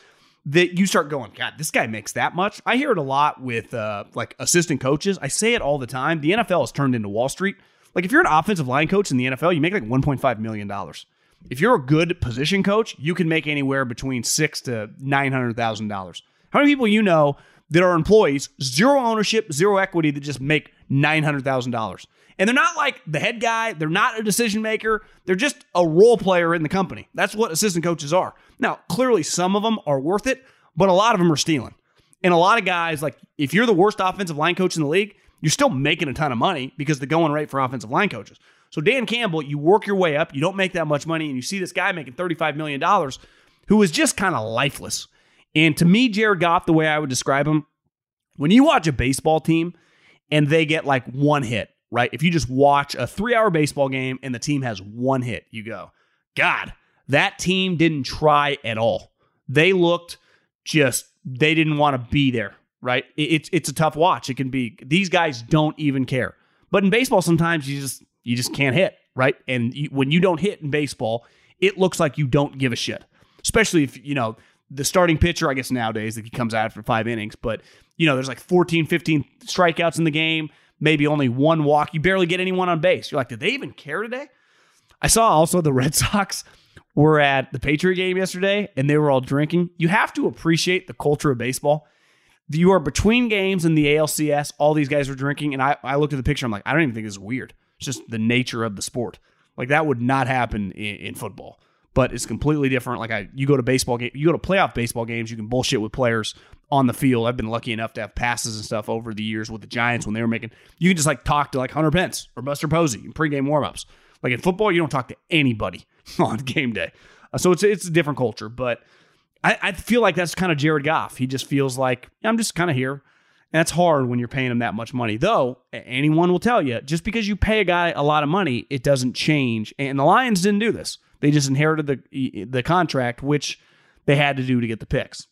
that you start going, God, this guy makes that much. I hear it a lot with uh, like assistant coaches. I say it all the time. The NFL has turned into Wall Street. Like if you're an offensive line coach in the NFL, you make like 1.5 million dollars. If you're a good position coach, you can make anywhere between six to nine hundred thousand dollars. How many people you know that are employees, zero ownership, zero equity, that just make nine hundred thousand dollars? And they're not like the head guy, they're not a decision maker, they're just a role player in the company. That's what assistant coaches are. Now, clearly some of them are worth it, but a lot of them are stealing. And a lot of guys, like if you're the worst offensive line coach in the league, you're still making a ton of money because the going rate for offensive line coaches. So Dan Campbell, you work your way up, you don't make that much money, and you see this guy making $35 million who is just kind of lifeless. And to me, Jared Goff, the way I would describe him, when you watch a baseball team and they get like one hit, right? If you just watch a three hour baseball game and the team has one hit, you go, God, that team didn't try at all. They looked just, they didn't want to be there, right? It's, it's a tough watch. It can be, these guys don't even care. But in baseball, sometimes you just, you just can't hit, right? And you, when you don't hit in baseball, it looks like you don't give a shit. Especially if, you know, the starting pitcher, I guess nowadays, that he comes out for five innings, but, you know, there's like 14, 15 strikeouts in the game maybe only one walk. You barely get anyone on base. You're like, did they even care today? I saw also the Red Sox were at the Patriot game yesterday and they were all drinking. You have to appreciate the culture of baseball. You are between games in the ALCS. All these guys are drinking. And I, I looked at the picture. I'm like, I don't even think this is weird. It's just the nature of the sport. Like that would not happen in, in football but it's completely different. Like I, you go to baseball game, you go to playoff baseball games, you can bullshit with players on the field. I've been lucky enough to have passes and stuff over the years with the Giants when they were making. You can just like talk to like Hunter Pence or Buster Posey in pregame warmups. Like in football, you don't talk to anybody on game day. Uh, so it's it's a different culture, but I, I feel like that's kind of Jared Goff. He just feels like I'm just kind of here. And that's hard when you're paying him that much money. Though anyone will tell you, just because you pay a guy a lot of money, it doesn't change. And the Lions didn't do this. They just inherited the the contract, which they had to do to get the picks.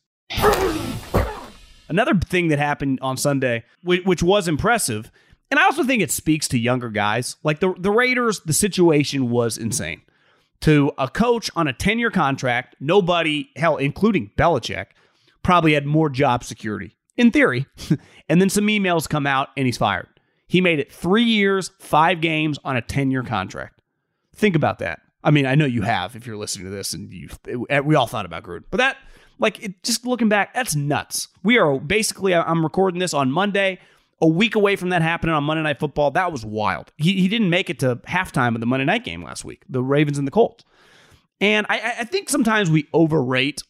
Another thing that happened on Sunday, which was impressive, and I also think it speaks to younger guys. Like the, the Raiders, the situation was insane. To a coach on a 10 year contract, nobody, hell, including Belichick, probably had more job security, in theory. and then some emails come out and he's fired. He made it three years, five games on a 10 year contract. Think about that. I mean, I know you have if you're listening to this, and you we all thought about Gruden, but that like it, just looking back, that's nuts. We are basically I'm recording this on Monday, a week away from that happening on Monday Night Football. That was wild. He he didn't make it to halftime of the Monday Night game last week, the Ravens and the Colts, and I, I think sometimes we overrate.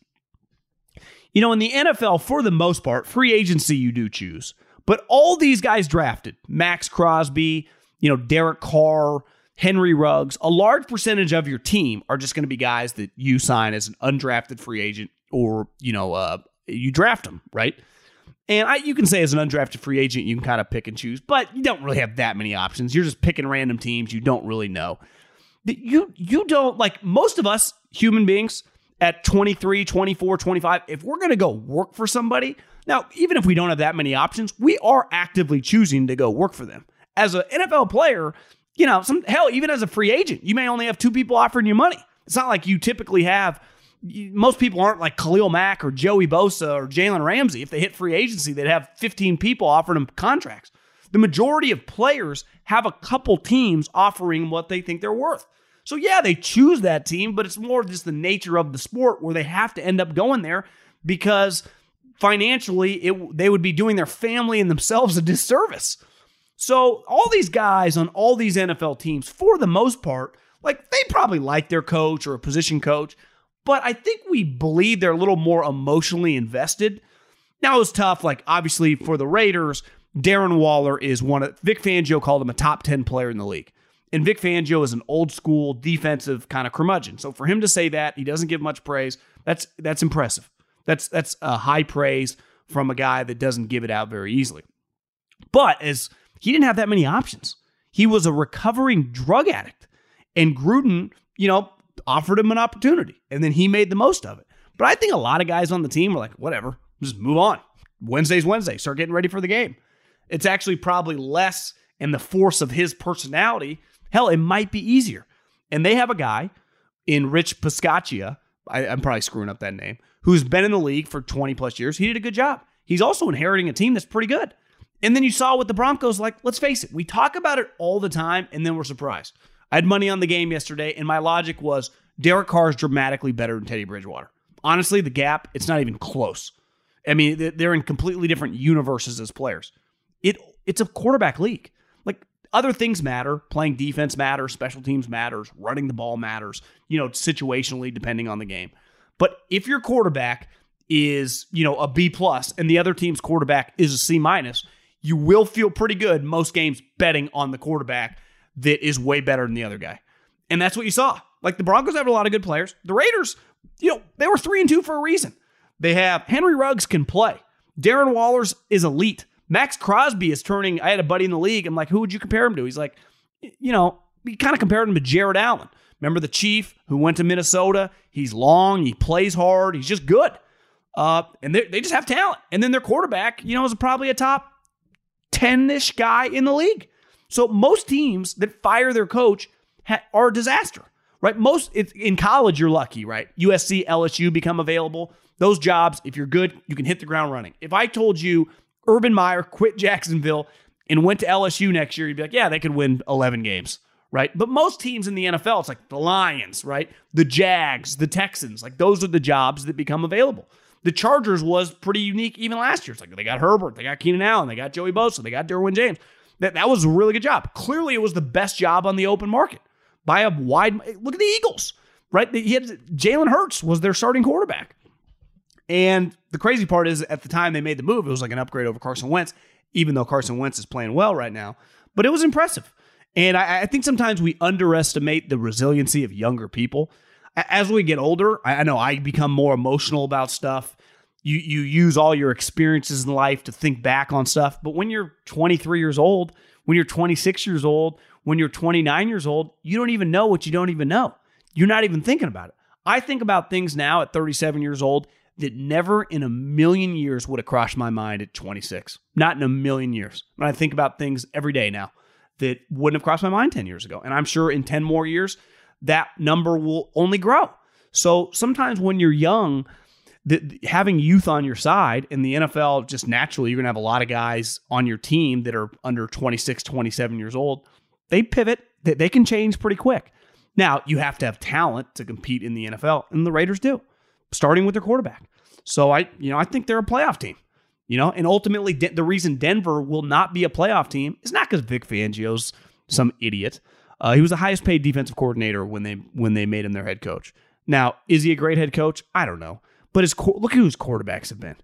You know, in the NFL, for the most part, free agency you do choose, but all these guys drafted, Maxx Crosby, you know, Derek Carr. Henry Ruggs, a large percentage of your team are just going to be guys that you sign as an undrafted free agent or, you know, uh, you draft them, right? And I, you can say as an undrafted free agent, you can kind of pick and choose, but you don't really have that many options. You're just picking random teams you don't really know. You you don't like most of us human beings at 23, 24, 25, if we're going to go work for somebody, now even if we don't have that many options, we are actively choosing to go work for them. As an NFL player, you know, some hell, even as a free agent, you may only have two people offering you money. It's not like you typically have. Most people aren't like Khalil Mack or Joey Bosa or Jalen Ramsey. If they hit free agency, they'd have 15 people offering them contracts. The majority of players have a couple teams offering what they think they're worth. So, yeah, they choose that team, but it's more just the nature of the sport where they have to end up going there because financially it, they would be doing their family and themselves a disservice. So all these guys on all these NFL teams, for the most part, like they probably like their coach or a position coach, but I think we believe they're a little more emotionally invested. Now it was tough, like obviously for the Raiders, Darren Waller is one of Vic Fangio called him a top 10 player in the league. And Vic Fangio is an old school defensive kind of curmudgeon. So for him to say that, he doesn't give much praise. That's that's impressive. That's that's a high praise from a guy that doesn't give it out very easily. But as he didn't have that many options, he was a recovering drug addict. And Gruden, you know, offered him an opportunity and then he made the most of it. But I think a lot of guys on the team were like, whatever, just move on. Wednesday's Wednesday, start getting ready for the game. It's actually probably less in the force of his personality. Hell, it might be easier. And they have a guy in Rich Bisaccia, I, am probably screwing up that name, who's been in the league for 20 plus years. He did a good job. He's also inheriting a team that's pretty good. And then you saw with the Broncos, like, let's face it, we talk about it all the time and then we're surprised. I had money on the game yesterday, and my logic was Derek Carr is dramatically better than Teddy Bridgewater. Honestly, the gap, it's not even close. I mean, they're in completely different universes as players. It it's a quarterback league. Like other things matter. Playing defense matters, special teams matters, running the ball matters, you know, situationally depending on the game. But if your quarterback is, you know, a B plus and the other team's quarterback is a C minus, you will feel pretty good most games betting on the quarterback that is way better than the other guy. And that's what you saw. Like the Broncos have a lot of good players. The Raiders, you know, they were three and two for a reason. They have Henry Ruggs can play. Darren Waller's is elite. Maxx Crosby is turning. I had a buddy in the league. I'm like, who would you compare him to? He's like, you know, he kind of compared him to Jared Allen. Remember the Chief who went to Minnesota? He's long, he plays hard, he's just good. Uh, and they just have talent. And then their quarterback, you know, is probably a top 10 ish guy in the league. So most teams that fire their coach ha- are a disaster, right? Most in college, you're lucky, right? USC, LSU become available. Those jobs, if you're good, you can hit the ground running. If I told you Urban Meyer quit Jacksonville and went to LSU next year, you'd be like, yeah, they could win 11 games, right? But most teams in the NFL, it's like the Lions, right? The Jags, the Texans, like those are the jobs that become available. The Chargers was pretty unique even last year. It's like they got Herbert, they got Keenan Allen, they got Joey Bosa, they got Derwin James. That, that was a really good job. Clearly, it was the best job on the open market by a wide. Look at the Eagles, right? He had Jalen Hurts was their starting quarterback. And the crazy part is, at the time they made the move, it was like an upgrade over Carson Wentz, even though Carson Wentz is playing well right now. But it was impressive. And I, I think sometimes we underestimate the resiliency of younger people. As we get older, I, I know I become more emotional about stuff. You, you use all your experiences in life to think back on stuff. But when you're 23 years old, when you're 26 years old, when you're 29 years old, you don't even know what you don't even know. You're not even thinking about it. I think about things now at 37 years old that never in a million years would have crossed my mind at 26. Not in a million years. When I think about things every day now that wouldn't have crossed my mind 10 years ago. And I'm sure in 10 more years, that number will only grow. So sometimes when you're young, the, having youth on your side in the NFL, just naturally, you're going to have a lot of guys on your team that are under 26, 27 years old. They pivot, they, they can change pretty quick. Now, you have to have talent to compete in the NFL, and the Raiders do starting with their quarterback. So I, you know, I think they're a playoff team. You know, and ultimately De- the reason Denver will not be a playoff team is not because Vic Fangio's some idiot. Uh, he was the highest paid defensive coordinator when they when they made him their head coach. Now, is he a great head coach? I don't know. But his look at who his quarterbacks have been.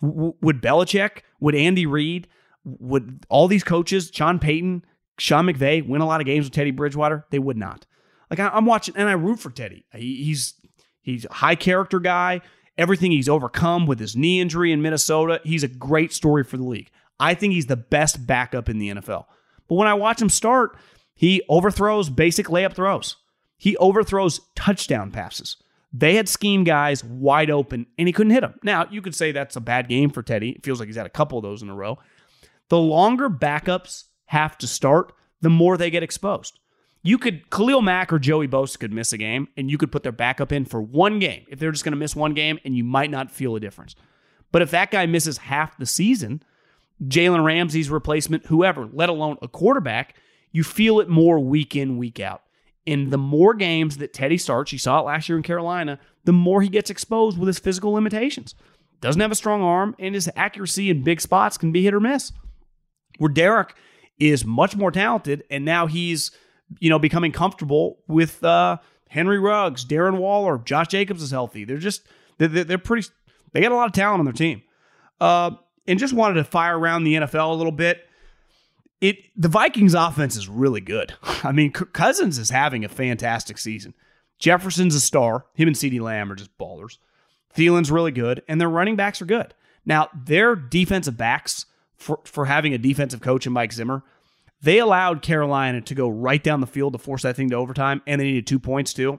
Would Belichick, would Andy Reid, would all these coaches, Sean Payton, Sean McVay, win a lot of games with Teddy Bridgewater? They would not. Like I, am watching, and I root for Teddy. He, he's He's a high character guy. Everything he's overcome with his knee injury in Minnesota, he's a great story for the league. I think he's the best backup in the NFL. But when I watch him start, he overthrows basic layup throws. He overthrows touchdown passes. They had scheme guys wide open and he couldn't hit them. Now, you could say that's a bad game for Teddy. It feels like he's had a couple of those in a row. The longer backups have to start, the more they get exposed. You could Khalil Mack or Joey Bosa could miss a game, and you could put their backup in for one game if they're just going to miss one game, and you might not feel a difference. But if that guy misses half the season, Jalen Ramsey's replacement, whoever, let alone a quarterback, you feel it more week in, week out. And the more games that Teddy starts, you saw it last year in Carolina, the more he gets exposed with his physical limitations. Doesn't have a strong arm, and his accuracy in big spots can be hit or miss. Where Derek is much more talented, and now he's you know, becoming comfortable with uh, Henry Ruggs, Darren Waller, Josh Jacobs is healthy. They're just they're, they're pretty. They got a lot of talent on their team, uh, and just wanted to fire around the NFL a little bit. It the Vikings offense is really good. I mean, Cousins is having a fantastic season. Jefferson's a star. Him and CeeDee Lamb are just ballers. Thielen's really good, and their running backs are good. Now, their defensive backs, for, for having a defensive coach in Mike Zimmer, they allowed Carolina to go right down the field to force that thing to overtime, and they needed two points too.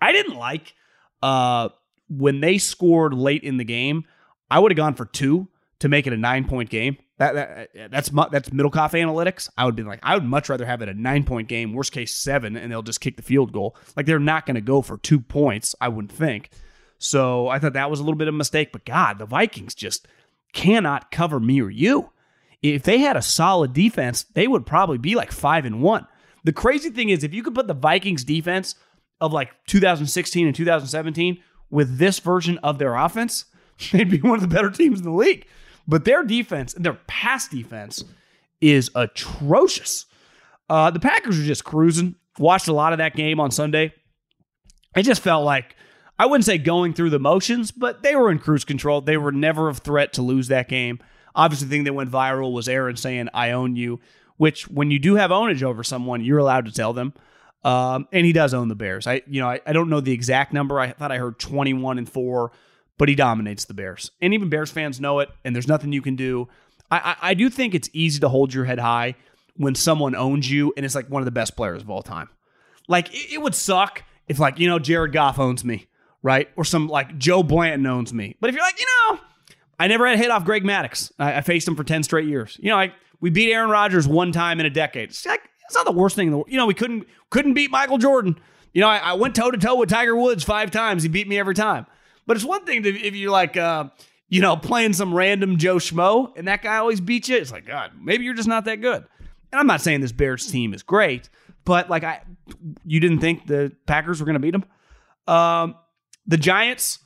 I didn't like uh, when they scored late in the game. I would have gone for two to make it a nine point game. That, that uh, that's that's Middlekauff analytics. I would be like, I would much rather have it a nine point game, worst case seven, and they'll just kick the field goal. Like they're not going to go for two points. I wouldn't think. So I thought that was a little bit of a mistake. But God, the Vikings just cannot cover me or you. If they had a solid defense, they would probably be like five and one. The crazy thing is, if you could put the Vikings defense of like 2016 and 2017 with this version of their offense, they'd be one of the better teams in the league. But their defense, their pass defense, is atrocious. Uh, the Packers are just cruising. Watched a lot of that game on Sunday. It just felt like I wouldn't say going through the motions, but they were in cruise control. They were never a threat to lose that game. Obviously, the thing that went viral was Aaron saying, I own you, which when you do have ownage over someone, you're allowed to tell them. Um, and he does own the Bears. I, you know, I, I don't know the exact number. I thought I heard 21 and four, but he dominates the Bears. And even Bears fans know it, and there's nothing you can do. I, I, I do think it's easy to hold your head high when someone owns you and it's like one of the best players of all time. Like, it, it would suck if, like, you know, Jared Goff owns me right? Or some like Joe Blanton owns me. But if you're like, you know, I never had a hit off Greg Maddux. I, I faced him for 10 straight years. You know, like we beat Aaron Rodgers one time in a decade. It's like, it's not the worst thing in the world. You know, we couldn't couldn't beat Michael Jordan. You know, I, I went toe to toe with Tiger Woods five times. He beat me every time. But it's one thing to, if you're like, uh, you know, playing some random Joe Schmo and that guy always beats you. It's like, God, maybe you're just not that good. And I'm not saying this Bears team is great, but like I, you didn't think the Packers were going to beat them. Um, the Giants,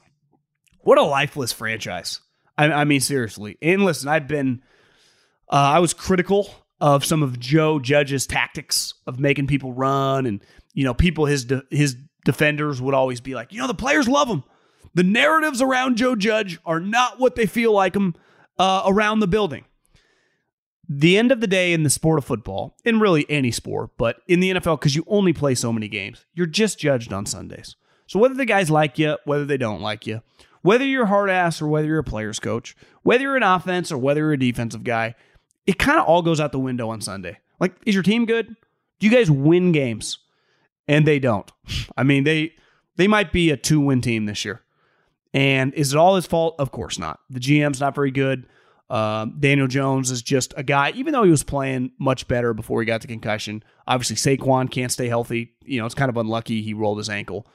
what a lifeless franchise. I, I mean, seriously. And listen, I've been, uh, I was critical of some of Joe Judge's tactics of making people run, and you know, people his de- his defenders would always be like, you know, the players love him. The narratives around Joe Judge are not what they feel like him uh, around the building. The end of the day in the sport of football, in really any sport, but in the NFL, because you only play so many games, you're just judged on Sundays. So whether the guys like you, whether they don't like you, whether you're hard ass or whether you're a player's coach, whether you're an offense or whether you're a defensive guy, it kind of all goes out the window on Sunday. Like, is your team good? Do you guys win games? And they don't. I mean, they they might be a two win team this year. And is it all his fault? Of course not. The GM's not very good. Um, Daniel Jones is just a guy, even though he was playing much better before he got the concussion. Obviously, Saquon can't stay healthy. You know, it's kind of unlucky he rolled his ankle.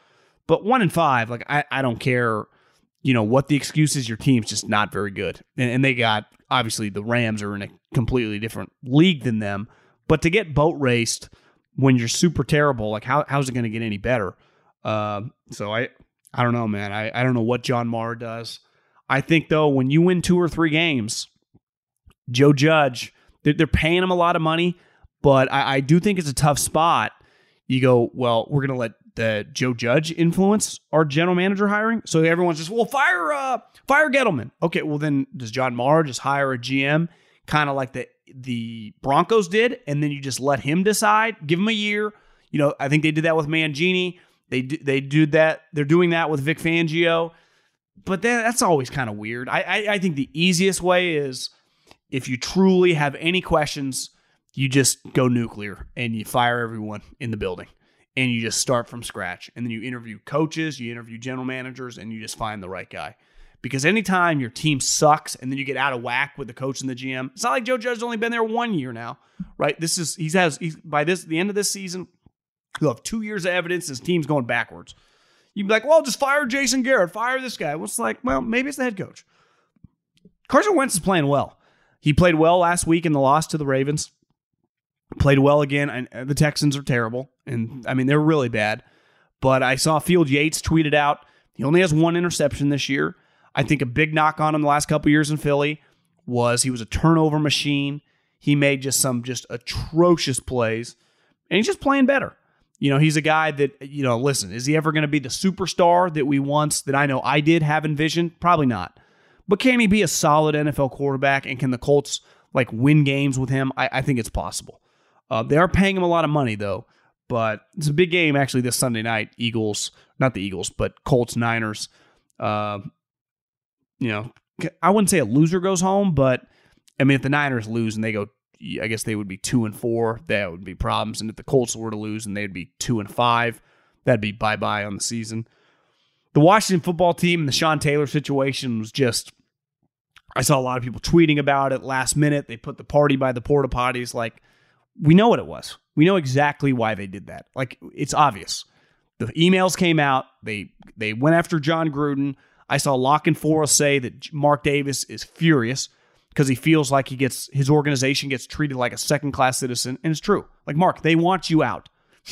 But one in five, like I, I don't care, you know, what the excuse is, your team's just not very good. And, and they got obviously the Rams are in a completely different league than them. But to get boat raced when you're super terrible, like how how's it going to get any better? Uh, so I I don't know, man. I, I don't know what John Mara does. I think though, when you win two or three games, Joe Judge, they're, they're paying him a lot of money, but I, I do think it's a tough spot. You go, well, we're going to let the Joe Judge influence our general manager hiring. So everyone's just, well, fire uh fire Gettleman. Okay, well then does John Mara just hire a GM kind of like the the Broncos did, and then you just let him decide, give him a year. You know, I think they did that with Mangini. They do, they do that. They're doing that with Vic Fangio, but that, that's always kind of weird. I, I I think the easiest way is if you truly have any questions, you just go nuclear and you fire everyone in the building and you just start from scratch. And then you interview coaches, you interview general managers, and you just find the right guy. Because anytime your team sucks and then you get out of whack with the coach and the GM, it's not like Joe Judge's only been there one year now, right? This is he has he's, by this the end of this season, he'll have two years of evidence his team's going backwards. You'd be like, well, just fire Jason Garrett, fire this guy. Well, it's like, well, maybe it's the head coach. Carson Wentz is playing well. He played well last week in the loss to the Ravens played well again. And uh, the Texans are terrible, and I mean they're really bad. But I saw Field Yates tweeted out he only has one interception this year. I think a big knock on him the last couple years in Philly was he was a turnover machine. He made just some just atrocious plays, and he's just playing better. You know, he's a guy that, you know, listen, is he ever going to be the superstar that we once, that I know I did have envisioned? Probably not. But can he be a solid NFL quarterback and can the Colts like win games with him? I, I think it's possible. Uh, they are paying him a lot of money though, but it's a big game actually this Sunday night. Eagles, not the Eagles, but Colts Niners. Uh, you know, I wouldn't say a loser goes home, but I mean, if the Niners lose and they go, I guess they would be two and four. That would be problems. And if the Colts were to lose and they'd be two and five, that'd be bye bye on the season. The Washington football team and the Sean Taylor situation was just. I saw a lot of people tweeting about it last minute. They put the party by the porta potties. Like, we know what it was. We know exactly why they did that. Like, it's obvious. The emails came out. They they went after Jon Gruden. I saw La Canfora say that Mark Davis is furious because he feels like he gets his organization gets treated like a second class citizen. And it's true. Like, Mark, they want you out.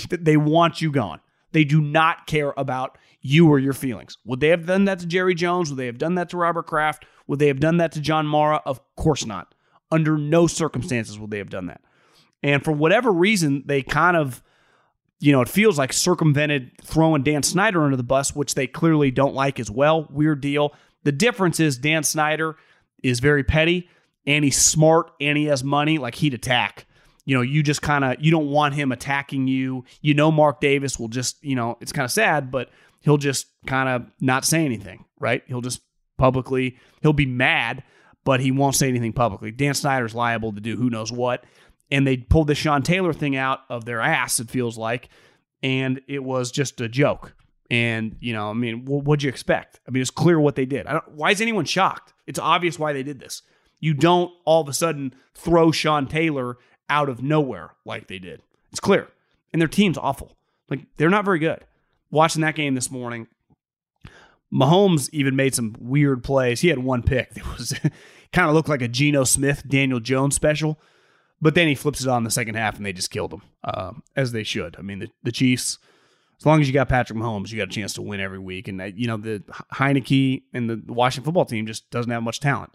they want you gone. They do not care about you or your feelings. Would they have done that to Jerry Jones? Would they have done that to Robert Kraft? Would they have done that to John Mara? Of course not. Under no circumstances would they have done that. And for whatever reason, they kind of, you know, it feels like circumvented throwing Dan Snyder under the bus, which they clearly don't like as well. Weird deal. The difference is Dan Snyder is very petty and he's smart and he has money. Like he'd attack. You know, you just kind of you don't want him attacking you. You know, Mark Davis will just, you know, it's kind of sad, but he'll just kind of not say anything, right? He'll just publicly, he'll be mad, but he won't say anything publicly. Dan Snyder's liable to do who knows what. And they pulled the Sean Taylor thing out of their ass, it feels like. And it was just a joke. And, you know, I mean, what'd you expect? I mean, it's clear what they did. why is anyone shocked? It's obvious why they did this. You don't all of a sudden throw Sean Taylor out of nowhere like they did. It's clear. And their team's awful. Like, they're not very good. Watching that game this morning, Mahomes even made some weird plays. He had one pick that was kind of looked like a Geno Smith, Daniel Jones special. But then he flips it on the second half and they just killed him, uh, as they should. I mean, the, the Chiefs, as long as you got Patrick Mahomes, you got a chance to win every week. And, uh, you know, the Heinicke and the Washington football team just doesn't have much talent.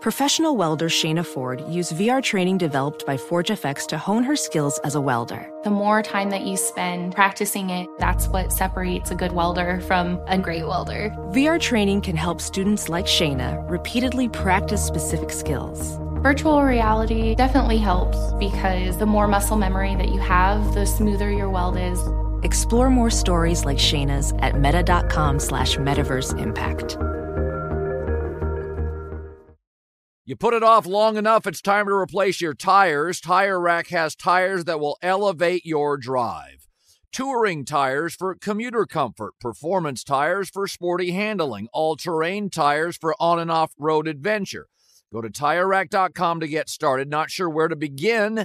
Professional welder Shayna Ford used VR training developed by ForgeFX to hone her skills as a welder. The more time that you spend practicing it, that's what separates a good welder from a great welder. VR training can help students like Shayna repeatedly practice specific skills. Virtual reality definitely helps because the more muscle memory that you have, the smoother your weld is. Explore more stories like Shayna's at meta.com slash metaverse impact. You put it off long enough, it's time to replace your tires. Tire Rack has tires that will elevate your drive. Touring tires for commuter comfort, performance tires for sporty handling, all terrain tires for on and off road adventure. Go to TireRack.com to get started. Not sure where to begin?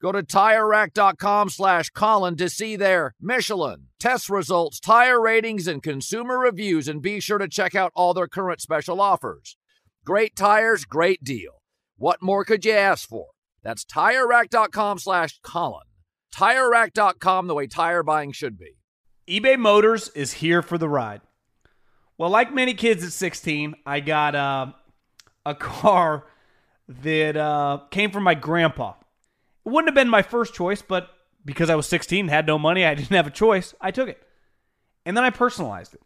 Go to TireRack.com slash Colin to see their Michelin, test results, tire ratings, and consumer reviews, and be sure to check out all their current special offers. Great tires, great deal. What more could you ask for? That's TireRack.com slash Colin. TireRack.com, the way tire buying should be. eBay Motors is here for the ride. Well, like many kids at 16, I got uh, a car that uh, came from my grandpa. Wouldn't have been my first choice, but because I was 16, had no money, I didn't have a choice, I took it. And then I personalized it.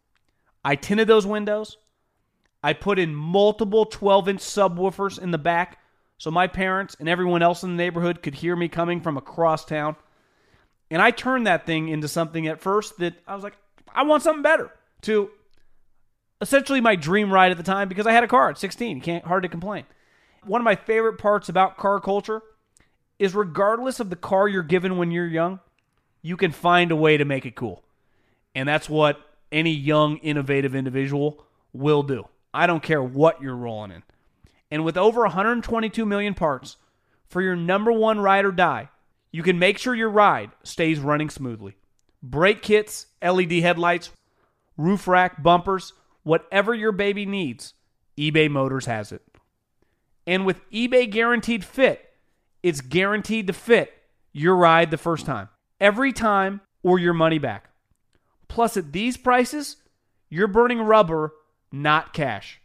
I tinted those windows. I put in multiple 12 inch subwoofers in the back so my parents and everyone else in the neighborhood could hear me coming from across town. And I turned that thing into something at first that I was like, I want something better. To essentially my dream ride at the time because I had a car at 16. Can't hard to complain. One of my favorite parts about car culture is regardless of the car you're given when you're young, you can find a way to make it cool. And that's what any young, innovative individual will do. I don't care what you're rolling in. And with over 122 million parts for your number one ride or die, you can make sure your ride stays running smoothly. Brake kits, LED headlights, roof rack, bumpers, whatever your baby needs, eBay Motors has it. And with eBay Guaranteed Fit, it's guaranteed to fit your ride the first time, every time, or your money back. Plus, at these prices, you're burning rubber, not cash.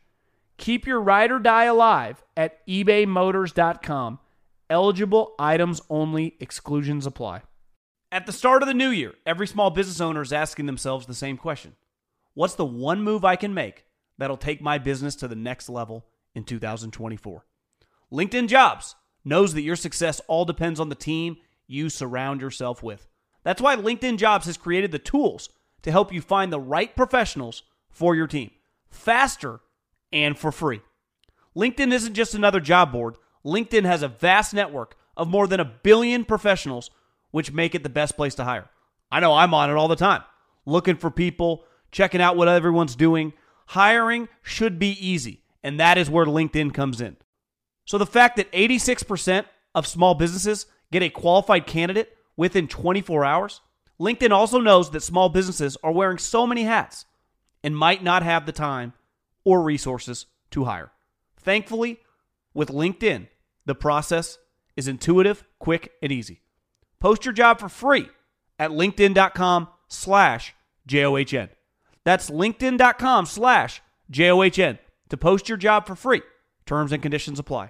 Keep your ride or die alive at ebaymotors.com Eligible items only, exclusions apply. At the start of the new year, every small business owner is asking themselves the same question What's the one move I can make that'll take my business to the next level in 2024? LinkedIn Jobs knows that your success all depends on the team you surround yourself with. That's why LinkedIn Jobs has created the tools to help you find the right professionals for your team faster and for free. LinkedIn isn't just another job board, LinkedIn has a vast network of more than a billion professionals, which make it the best place to hire. I know I'm on it all the time, looking for people, checking out what everyone's doing. Hiring should be easy, and that is where LinkedIn comes in. So the fact that 86% of small businesses get a qualified candidate within 24 hours, LinkedIn also knows that small businesses are wearing so many hats and might not have the time or resources to hire. Thankfully, with LinkedIn, the process is intuitive, quick, and easy. Post your job for free at linkedin.com slash J-O-H-N. That's linkedin.com slash J-O-H-N to post your job for free. Terms and conditions apply.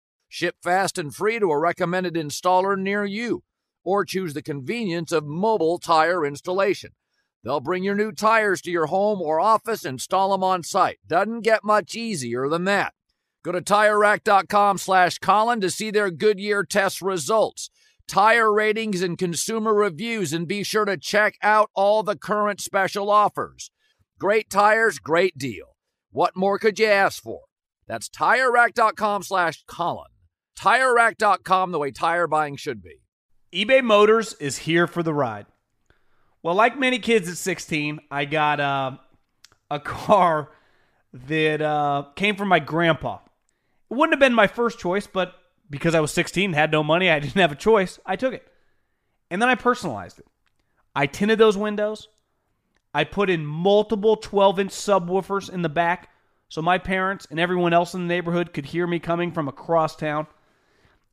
Ship fast and free to a recommended installer near you, or choose the convenience of mobile tire installation. They'll bring your new tires to your home or office, install them on site. Doesn't get much easier than that. Go to TireRack.com slash Colin to see their Goodyear test results, tire ratings, and consumer reviews, and be sure to check out all the current special offers. Great tires, great deal. What more could you ask for? That's TireRack.com slash Colin. TireRack.com, the way tire buying should be. eBay Motors is here for the ride. Well, like many kids at 16, I got uh, a car that uh, came from my grandpa. It wouldn't have been my first choice, but because I was 16, had no money, I didn't have a choice, I took it. And then I personalized it. I tinted those windows. I put in multiple 12 inch subwoofers in the back so my parents and everyone else in the neighborhood could hear me coming from across town.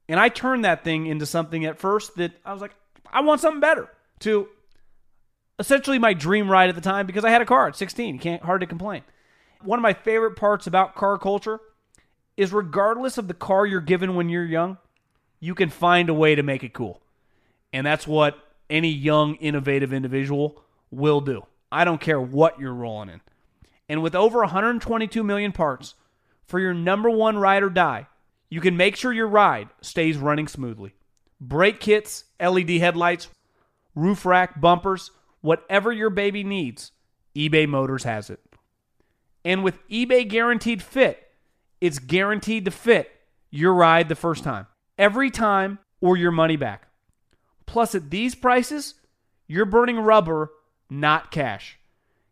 And I turned that thing into something at first that I was like, I want something better. To essentially my dream ride at the time because I had a car at 16. Can't hard to complain. One of my favorite parts about car culture is regardless of the car you're given when you're young, you can find a way to make it cool. And that's what any young, innovative individual will do. I don't care what you're rolling in. And with over 122 million parts for your number one ride or die, you can make sure your ride stays running smoothly. Brake kits, LED headlights, roof rack, bumpers, whatever your baby needs, eBay Motors has it. And with eBay Guaranteed Fit, it's guaranteed to fit your ride the first time, every time, or your money back. Plus, at these prices, you're burning rubber, not cash.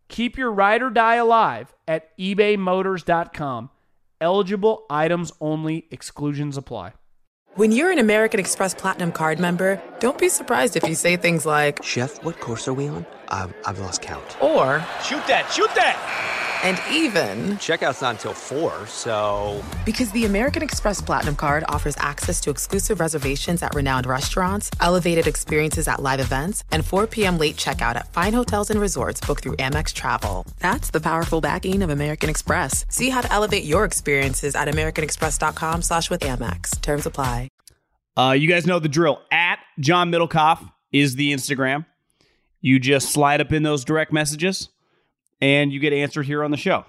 Keep your ride or die alive at ebaymotors.com. Eligible items only, exclusions apply. When you're an American Express Platinum card member, don't be surprised if you say things like, Chef, what course are we on? I've, I've lost count. or, Shoot that, shoot that! And even Checkout's not until 4, so. because the American Express Platinum Card offers access to exclusive reservations at renowned restaurants, elevated experiences at live events, and 4 p.m. late checkout at fine hotels and resorts booked through Amex Travel. That's the powerful backing of American Express. See how to elevate your experiences at americanexpress.com slash with Amex. Terms apply. Uh, you guys know the drill. At John Middlekauff is the Instagram. You just slide up in those direct messages and you get answered here on the show.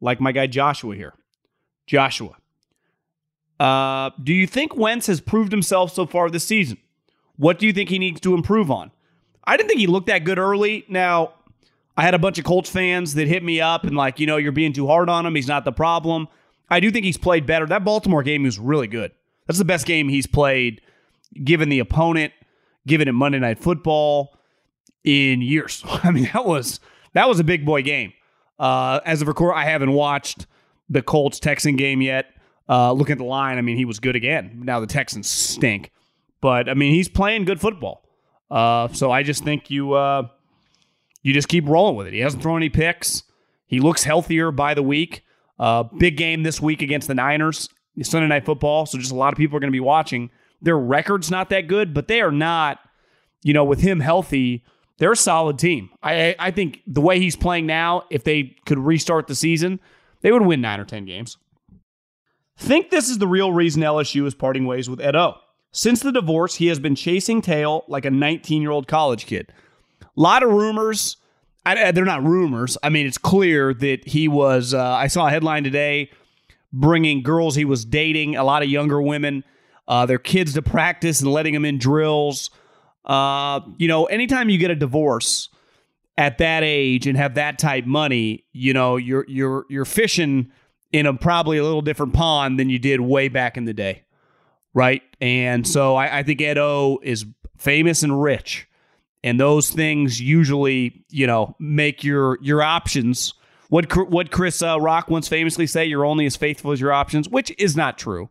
Like my guy Joshua here. Joshua, Uh, do you think Wentz has proved himself so far this season? What do you think he needs to improve on? I didn't think he looked that good early. Now, I had a bunch of Colts fans that hit me up and like, you know, you're being too hard on him. He's not the problem. I do think he's played better. That Baltimore game was really good. That's the best game he's played, given the opponent, given it Monday Night Football in years. I mean, that was that was a big boy game. Uh, as of record, I haven't watched the Colts Texan game yet. Uh, looking at the line, I mean, he was good again. Now the Texans stink, but I mean, he's playing good football. Uh, so I just think you uh, you just keep rolling with it. He hasn't thrown any picks. He looks healthier by the week. Uh, big game this week against the Niners, Sunday Night Football. So just a lot of people are going to be watching. Their record's not that good, but they are not. You know, with him healthy, they're a solid team. I I think the way he's playing now, if they could restart the season, they would win nine or ten games. Think this is the real reason LSU is parting ways with Ed O. Since the divorce, he has been chasing tail like a 19 year old college kid. A lot of rumors. I, they're not rumors. I mean, it's clear that he was. Uh, I saw a headline today bringing girls he was dating, a lot of younger women, uh, their kids to practice and letting them in drills. Uh, you know, anytime you get a divorce at that age and have that type money, you know, you're you're you're fishing in a probably a little different pond than you did way back in the day, right? And so I, I think Ed O is famous and rich, and those things usually, you know, make your your options. What what Chris uh, Rock once famously say, "You're only as faithful as your options," which is not true.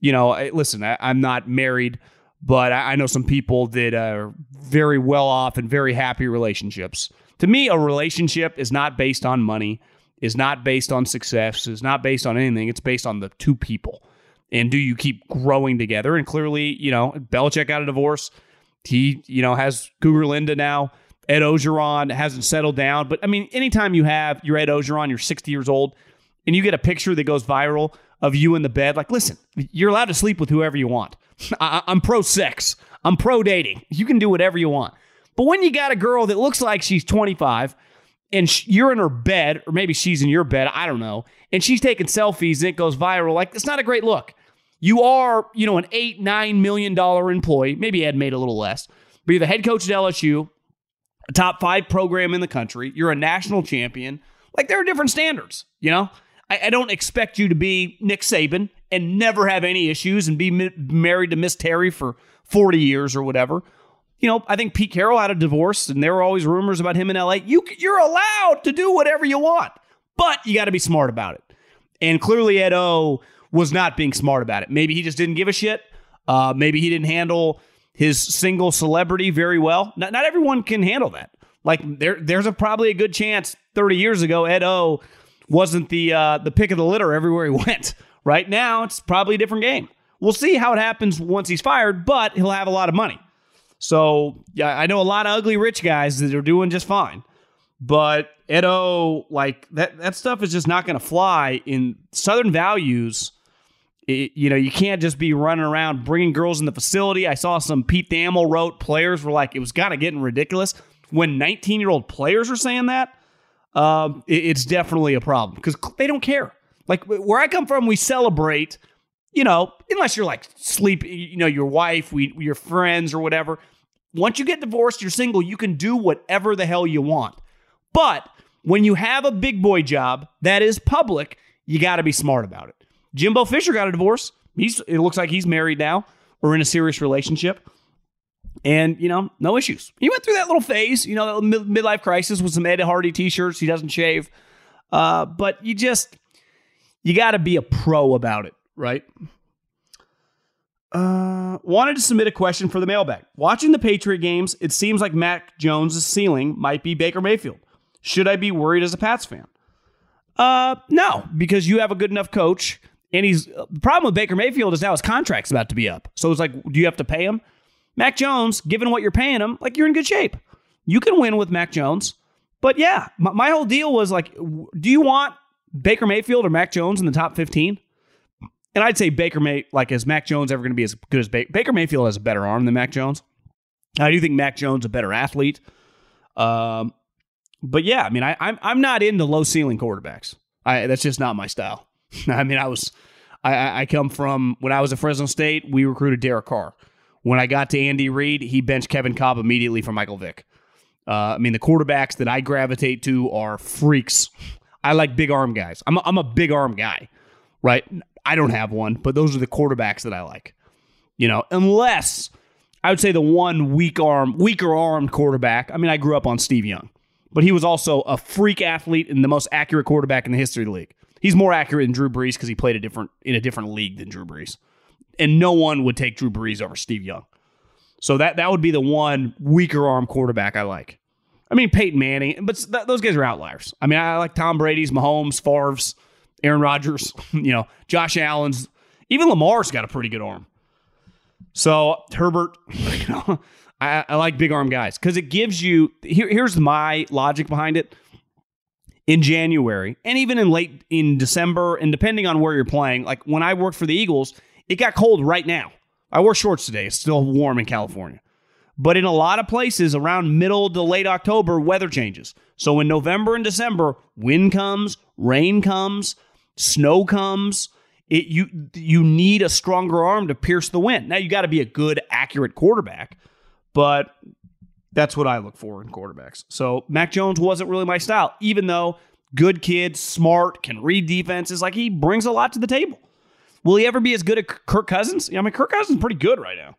You know, listen, I, I'm not married but I, know some people that are very well off and very happy relationships. To me, a relationship is not based on money, is not based on success, is not based on anything. It's based on the two people. And do you keep growing together? And clearly, you know, Belichick got a divorce. He, you know, has Cougar Linda now. Ed Orgeron hasn't settled down. But I mean, anytime you have your Ed Orgeron, you're 60 years old, and you get a picture that goes viral of you in the bed, like, listen, you're allowed to sleep with whoever you want. I, am pro sex. I'm pro dating. You can do whatever you want. But when you got a girl that looks like she's 25 and sh- you're in her bed, or maybe she's in your bed, I don't know, and she's taking selfies and it goes viral, like, it's not a great look. You are, you know, an eight, nine million dollar employee. Maybe Ed made a little less, but you're the head coach at LSU, a top five program in the country. You're a national champion. Like, there are different standards, you know? I, I don't expect you to be Nick Saban and never have any issues and be married to Miss Terry for 40 years or whatever. You know, I think Pete Carroll had a divorce and there were always rumors about him in LA. You, you're allowed to do whatever you want, but you got to be smart about it. And clearly, Ed O was not being smart about it. Maybe he just didn't give a shit. Uh, maybe he didn't handle his single celebrity very well. Not, not everyone can handle that. Like there, there's a probably a good chance 30 years ago, Ed O wasn't the uh, the pick of the litter everywhere he went. Right now, it's probably a different game. We'll see how it happens once he's fired, but he'll have a lot of money. So yeah, I know a lot of ugly rich guys that are doing just fine. But Edo, like that that stuff is just not going to fly in Southern values. It, you know, you can't just be running around bringing girls in the facility. I saw some Pete Thamel wrote players were like, it was kind of getting ridiculous when 19 year old players are saying that um, it, it's definitely a problem because they don't care. Like where I come from, we celebrate. You know, unless you're like sleep, you know, your wife, we, your friends, or whatever. Once you get divorced, you're single. You can do whatever the hell you want. But when you have a big boy job that is public, you got to be smart about it. Jimbo Fisher got a divorce. He's it looks like he's married now or in a serious relationship. And, you know, no issues. He went through that little phase, you know, mid- midlife crisis with some Ed Hardy t shirts. He doesn't shave. Uh, but you just, you got to be a pro about it, right? Uh, wanted to submit a question for the mailbag. Watching the Patriot games, it seems like Mac Jones' ceiling might be Baker Mayfield. Should I be worried as a Pats fan? Uh, no, because you have a good enough coach. And he's the problem with Baker Mayfield is now his contract's about to be up. So it's like, do you have to pay him? Mac Jones, given what you're paying him, like you're in good shape. You can win with Mac Jones. But yeah, my, my whole deal was like, do you want Baker Mayfield or Mac Jones in the top 15? And I'd say Baker May, like, is Mac Jones ever going to be as good as Baker? Baker Mayfield has a better arm than Mac Jones. I do think Mac Jones a better athlete. Um, but yeah, I mean, I, I'm I'm not into low ceiling quarterbacks. I that's just not my style. I mean, I was I, I come from when I was at Fresno State, we recruited Derek Carr. When I got to Andy Reid, he benched Kevin Kolb immediately for Michael Vick. Uh, I mean, the quarterbacks that I gravitate to are freaks. I like big arm guys. I'm a, I'm a big arm guy, right? I don't have one, but those are the quarterbacks that I like. You know, unless I would say the one weak arm, weaker armed quarterback. I mean, I grew up on Steve Young, but he was also a freak athlete and the most accurate quarterback in the history of the league. He's more accurate than Drew Brees because he played a different in a different league than Drew Brees, and no one would take Drew Brees over Steve Young. So that that would be the one weaker arm quarterback I like. I mean Peyton Manning, but th- those guys are outliers. I mean I like Tom Brady's, Mahomes, Favre's, Aaron Rodgers, you know, Josh Allen's, even Lamar's got a pretty good arm. So Herbert, you know, I, I like big arm guys because it gives you. Here, here's my logic behind it. In January and even in late in December, and depending on where you're playing, like when I worked for the Eagles, it got cold right now. I wore shorts today. It's still warm in California. But in a lot of places around middle to late October, weather changes. So in November and December, wind comes, rain comes, snow comes. It, you you need a stronger arm to pierce the wind. Now you got to be a good, accurate quarterback, but that's what I look for in quarterbacks. So Mac Jones wasn't really my style, even though good kid, smart, can read defenses. Like he brings a lot to the table. Will he ever be as good as Kirk Cousins? Yeah, I mean, Kirk Cousins is pretty good right now.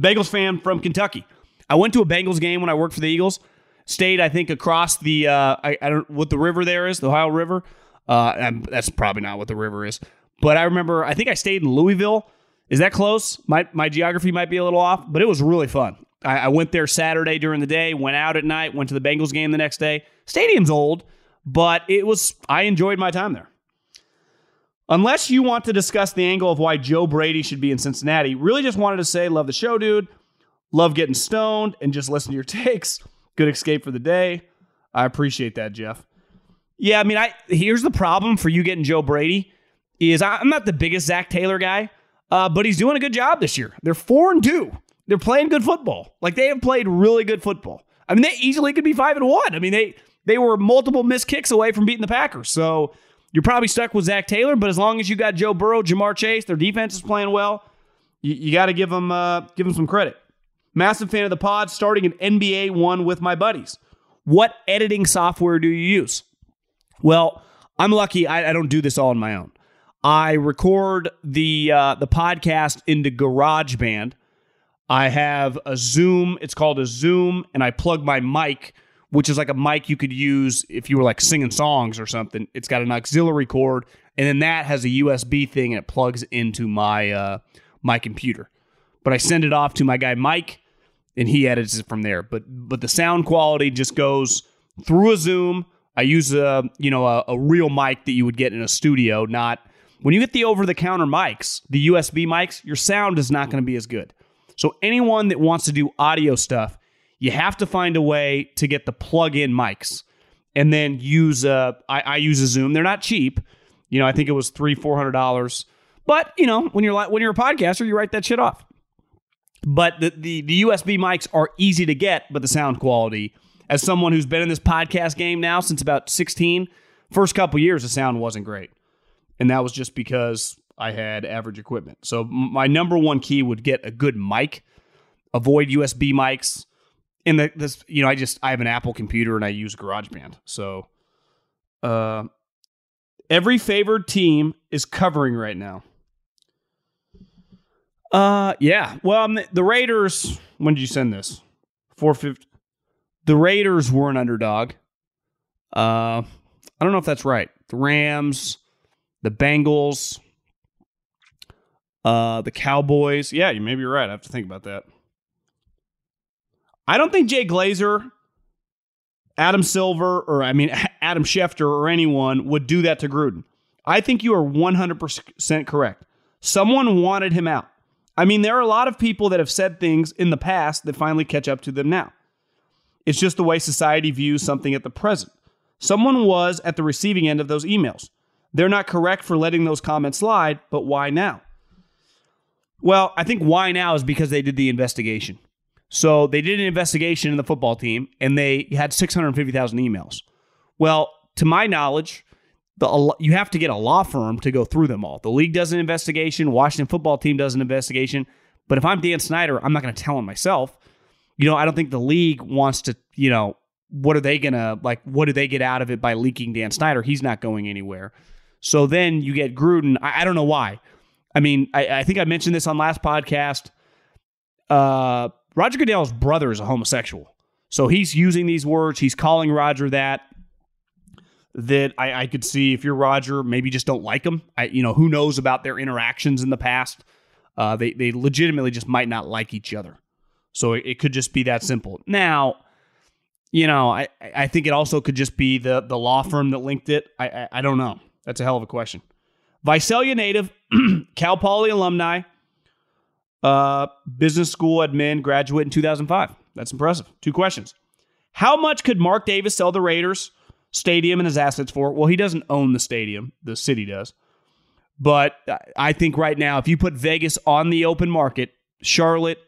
Bengals fan from Kentucky. I went to a Bengals game when I worked for the Eagles. Stayed, I think, across the uh, I, I don't what the river there is, the Ohio River. Uh, that's probably not what the river is, but I remember. I think I stayed in Louisville. Is that close? My my geography might be a little off, but it was really fun. I, I went there Saturday during the day, went out at night, went to the Bengals game the next day. Stadium's old, but it was. I enjoyed my time there. Unless you want to discuss the angle of why Joe Brady should be in Cincinnati, really just wanted to say, love the show, dude. Love getting stoned and just listen to your takes. Good escape for the day. I appreciate that, Jeff. Yeah, I mean, I here's the problem for you getting Joe Brady is I'm not the biggest Zac Taylor guy, uh, but he's doing a good job this year. They're four and two. They're playing good football. Like they have played really good football. I mean, they easily could be five and one. I mean, they they were multiple missed kicks away from beating the Packers. So you're probably stuck with Zac Taylor, but as long as you got Joe Burrow, Ja'Marr Chase, their defense is playing well. You, you got to give them uh, give them some credit. Massive fan of the pod. Starting an NBA one with my buddies. What editing software do you use? Well, I'm lucky. I, I don't do this all on my own. I record the uh, the podcast into GarageBand. I have a Zoom. It's called a Zoom, and I plug my mic which is like a mic you could use if you were like singing songs or something. It's got an auxiliary cord, and then that has a USB thing and it plugs into my uh, my computer. But I send it off to my guy Mike, and he edits it from there. But but the sound quality just goes through a Zoom. I use a you know a, a real mic that you would get in a studio, not when you get the over the counter mics, the USB mics. Your sound is not going to be as good. So anyone that wants to do audio stuff you have to find a way to get the plug-in mics and then use a I, I use a Zoom. They're not cheap. You know, I think it was three, four hundred dollars. But you know, when you're when you're a podcaster, you write that shit off. But the, the the USB mics are easy to get, but the sound quality, as someone who's been in this podcast game now since about 16, first couple years the sound wasn't great. And that was just because I had average equipment. So my number one key would get a good mic, avoid USB mics, and the, this, you know, I just I have an Apple computer and I use GarageBand. So, uh, every favored team is covering right now. Uh, yeah. Well, the Raiders. When did you send this? Four fifty. The Raiders were an underdog. Uh, I don't know if that's right. The Rams, the Bengals, uh, the Cowboys. Yeah, you maybe you're right. I have to think about that. I don't think Jay Glazer, Adam Silver, or I mean, Adam Schefter or anyone would do that to Gruden. I think you are 100% correct. Someone wanted him out. I mean, there are a lot of people that have said things in the past that finally catch up to them now. It's just the way society views something at the present. Someone was at the receiving end of those emails. They're not correct for letting those comments slide, but why now? Well, I think why now is because they did the investigation. So they did an investigation in the football team and they had 650,000 emails. Well, to my knowledge, the you have to get a law firm to go through them all. The league does an investigation, Washington football team does an investigation. But if I'm Dan Snyder, I'm not going to tell him myself. You know, I don't think the league wants to, you know, what are they going to like what do they get out of it by leaking Dan Snyder? He's not going anywhere. So then you get Gruden. I, I don't know why. I mean, I, I, think I mentioned this on last podcast. Uh, Roger Goodell's brother is a homosexual. So he's using these words. He's calling Roger that that I, I, could see if you're Roger, maybe just don't like him. I, you know, who knows about their interactions in the past? Uh, they they legitimately just might not like each other. So it, it, could just be that simple. Now, you know, I I think it also could just be the the law firm that linked it. I I, I don't know. That's a hell of a question. Visalia native, Cal Poly alumni, uh, business school admin, graduate in 2005. That's impressive. Two questions. How much could Mark Davis sell the Raiders? stadium and his assets for. Well, he doesn't own the stadium, the city does. But I think right now, if you put Vegas on the open market, Charlotte,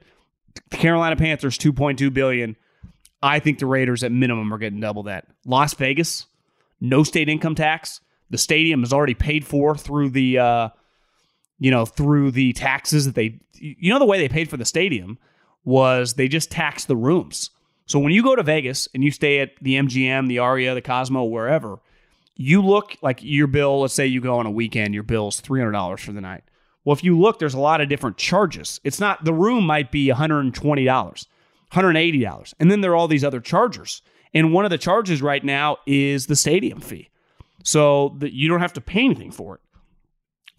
the Carolina Panthers, 2.2 billion. I think the Raiders at minimum are getting double that. Las Vegas, no state income tax. The stadium is already paid for through the, uh, you know, through the taxes that they. You know, the way they paid for the stadium was they just taxed the rooms. So when you go to Vegas and you stay at the MGM, the Aria, the Cosmo, wherever, you look like your bill, let's say you go on a weekend, your bill's $300 for the night. Well, if you look, there's a lot of different charges. It's not, the room might be $120, $180. And then there are all these other charges. And one of the charges right now is the stadium fee. So that you don't have to pay anything for it.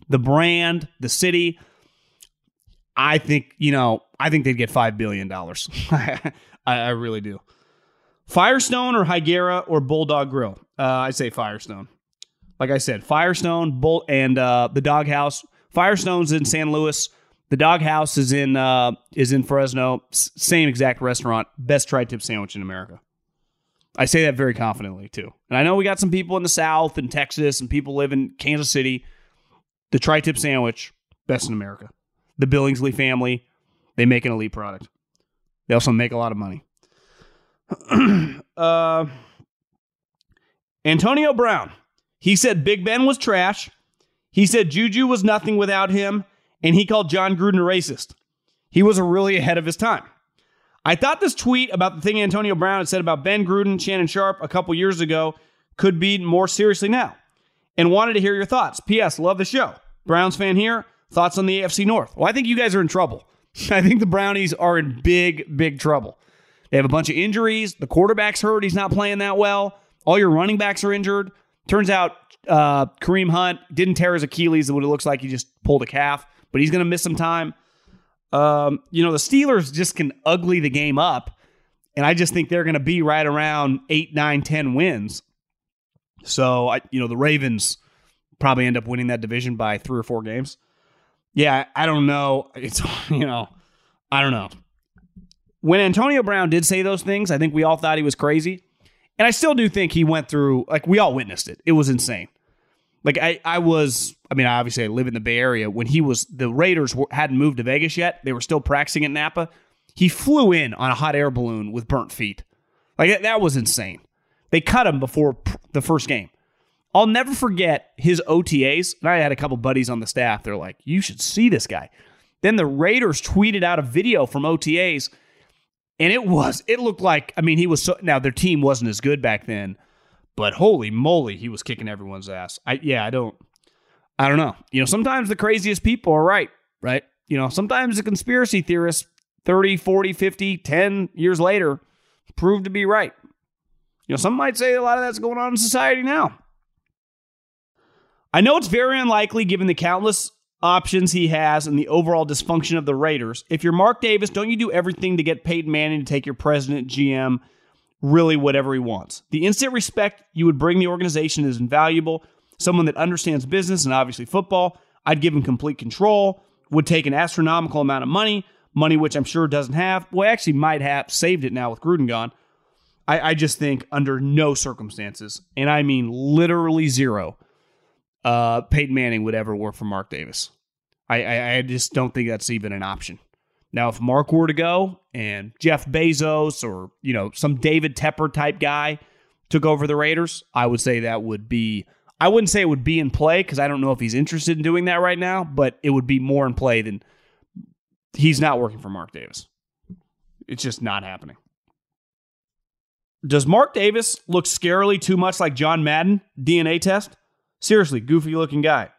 The brand, the city, I think, you know, I think they'd get $5 billion. I, I really do. Firestone or Higuera or Bulldog Grill? Uh, I say Firestone. Like I said, Firestone, Bull, and uh, the Doghouse. Firestone's in San Luis. The Doghouse is in uh, is in Fresno. S- same exact restaurant. Best tri-tip sandwich in America. I say that very confidently too. And I know we got some people in the South and Texas and people live in Kansas City. The tri-tip sandwich, best in America. The Billingsley family, they make an elite product. They also make a lot of money. uh, Antonio Brown. He said Big Ben was trash. He said Juju was nothing without him. And he called Jon Gruden a racist. He was really ahead of his time. I thought this tweet about the thing Antonio Brown had said about Ben Gruden, Shannon Sharpe a couple years ago could be more seriously now and wanted to hear your thoughts. P.S. Love the show. Browns fan here. Thoughts on the AFC North? Well, I think you guys are in trouble. I think the Brownies are in big, big trouble. They have a bunch of injuries. The quarterback's hurt. He's not playing that well. All your running backs are injured. Turns out uh, Kareem Hunt didn't tear his Achilles, what it looks like he just pulled a calf, but he's going to miss some time. Um, you know, the Steelers just can ugly the game up, and I just think they're going to be right around eight, nine, ten wins. So, I, you know, the Ravens probably end up winning that division by three or four games yeah, I don't know. It's, you know, I don't know. When Antonio Brown did say those things, I think we all thought he was crazy. And I still do think he went through, like, we all witnessed it. It was insane. Like, I, I was, I mean, obviously I live in the Bay Area. When he was, the Raiders hadn't moved to Vegas yet, they were still practicing at Napa. He flew in on a hot air balloon with burnt feet. Like, that was insane. They cut him before the first game. I'll never forget his OTAs. And I had a couple buddies on the staff. They're like, you should see this guy. Then the Raiders tweeted out a video from OTAs, and it was, it looked like, I mean, he was so, now their team wasn't as good back then, but holy moly, he was kicking everyone's ass. I, yeah, I don't, I don't know. You know, sometimes the craziest people are right, right? You know, sometimes the conspiracy theorists 30, 40, 50, 10 years later prove to be right. You know, some might say a lot of that's going on in society now. I know it's very unlikely given the countless options he has and the overall dysfunction of the Raiders. If you're Mark Davis, don't you do everything to get Peyton Manning to take your president, GM, really whatever he wants? The instant respect you would bring the organization is invaluable. Someone that understands business and obviously football, I'd give him complete control, would take an astronomical amount of money, money which I'm sure doesn't have. Well, actually might have saved it now with Gruden gone. I, I just think under no circumstances, and I mean literally zero, uh, Peyton Manning would ever work for Mark Davis. I, I, I just don't think that's even an option. Now, if Mark were to go and Jeff Bezos or you know some David Tepper type guy took over the Raiders, I would say that would be I wouldn't say it would be in play because I don't know if he's interested in doing that right now, but it would be more in play than he's not working for Mark Davis. It's just not happening. Does Mark Davis look scarily too much like John Madden DNA test? Seriously, goofy looking guy.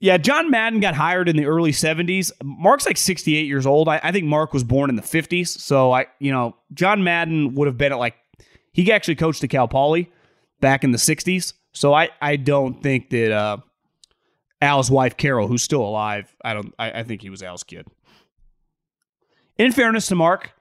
Yeah, John Madden got hired in the early 70s. Mark's like 68 years old. I, I, think Mark was born in the 50s. So I, you know, John Madden would have been at like he actually coached at Cal Poly back in the 60s. So I, I don't think that uh, Al's wife Carol, who's still alive, I don't I, I think he was Al's kid. In fairness to Mark,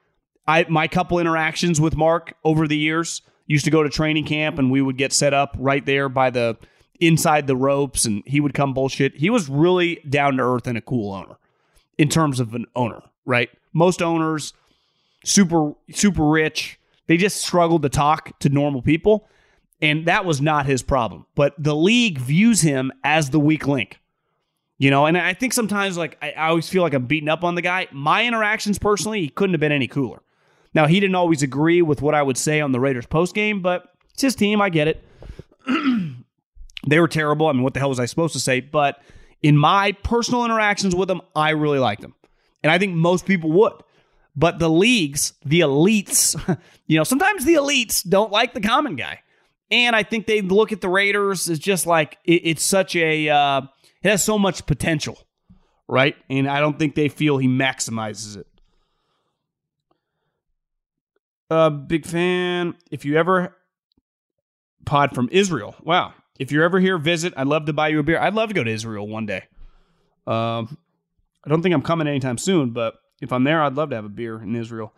I my couple interactions with Mark over the years used to go to training camp and we would get set up right there by the inside the ropes and he would come bullshit. He was really down to earth and a cool owner in terms of an owner, right? Most owners, super, super rich, they just struggled to talk to normal people. And that was not his problem. But the league views him as the weak link. You know, and I think sometimes like I, I always feel like I'm beating up on the guy. My interactions personally, he couldn't have been any cooler. Now he didn't always agree with what I would say on the Raiders post game, but it's his team. I get it. They were terrible. I mean, what the hell was I supposed to say? But in my personal interactions with them, I really liked them. And I think most people would. But the leagues, the elites, you know, sometimes the elites don't like the common guy. And I think they look at the Raiders as just like it, it's such a, uh, it has so much potential, right? And I don't think they feel he maximizes it. Uh, big fan. If you ever pod from Israel, wow, if you're ever here, visit. I'd love to buy you a beer. I'd love to go to Israel one day. Um, I don't think I'm coming anytime soon, but if I'm there, I'd love to have a beer in Israel.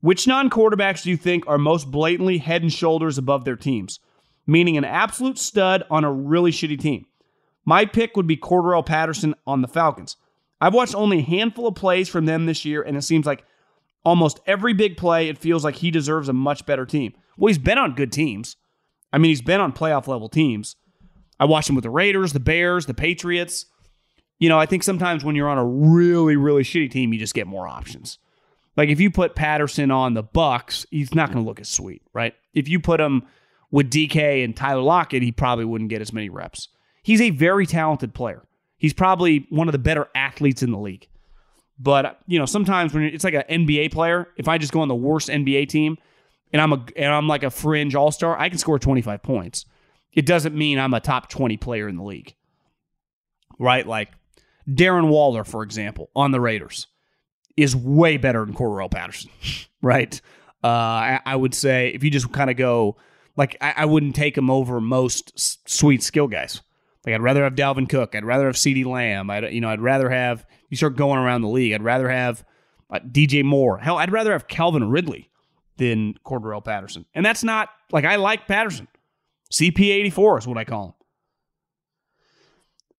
Which non quarterbacks do you think are most blatantly head and shoulders above their teams? Meaning an absolute stud on a really shitty team. My pick would be Cordarrelle Patterson on the Falcons. I've watched only a handful of plays from them this year, and it seems like almost every big play, it feels like he deserves a much better team. Well, he's been on good teams. I mean, he's been on playoff level teams. I watched him with the Raiders, the Bears, the Patriots. You know, I think sometimes when you're on a really, really shitty team, you just get more options. Like if you put Patterson on the Bucs, he's not going to look as sweet, right? If you put him with DK and Tyler Lockett, he probably wouldn't get as many reps. He's a very talented player. He's probably one of the better athletes in the league. But you know, sometimes when it's like an NBA player, if I just go on the worst NBA team and I'm a and I'm like a fringe all star, I can score 25 points it doesn't mean I'm a top 20 player in the league. Right? Like Darren Waller, for example, on the Raiders is way better than Cordarrelle Patterson. right? Uh, I, I, would say if you just kind of go, like, I, I, wouldn't take him over most s- sweet skill guys. Like, I'd rather have Dalvin Cook. I'd rather have CeeDee Lamb. I'd, you know, I'd rather have, you start going around the league, I'd rather have uh, DJ Moore. Hell, I'd rather have Calvin Ridley than Cordarrelle Patterson. And that's not, like, I like Patterson. CP84 is what I call him.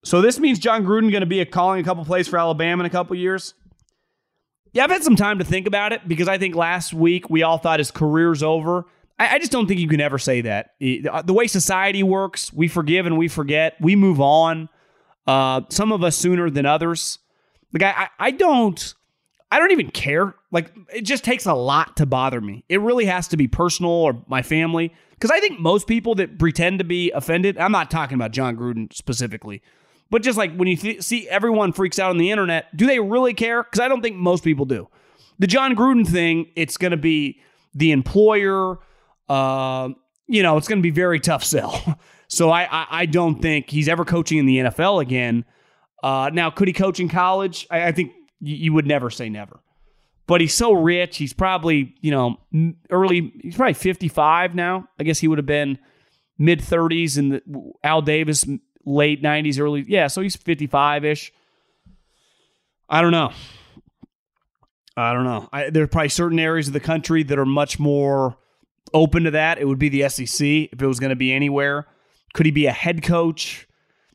So this means Jon Gruden going to be a calling a couple plays for Alabama in a couple years. Yeah, I've had some time to think about it because I think last week we all thought his career's over. I, I just don't think you can ever say that. The way society works, we forgive and we forget. We move on. Uh, some of us sooner than others. Like I, I don't, I don't even care. Like it just takes a lot to bother me. It really has to be personal or my family. Because I think most people that pretend to be offended, I'm not talking about Jon Gruden specifically, but just like when you th- see everyone freaks out on the internet, do they really care? Because I don't think most people do. The Jon Gruden thing, it's going to be the employer. Uh, you know, it's going to be very tough sell. so I, I, I don't think he's ever coaching in the NFL again. Uh, now, could he coach in college? I, I think y- you would never say never but he's so rich. He's probably, you know, early, he's probably 55 now. I guess he would have been mid 30s in the Al Davis, late 90s, early. Yeah, so he's 55 ish. I don't know. I don't know. I, there are probably certain areas of the country that are much more open to that. It would be the SEC if it was going to be anywhere. Could he be a head coach?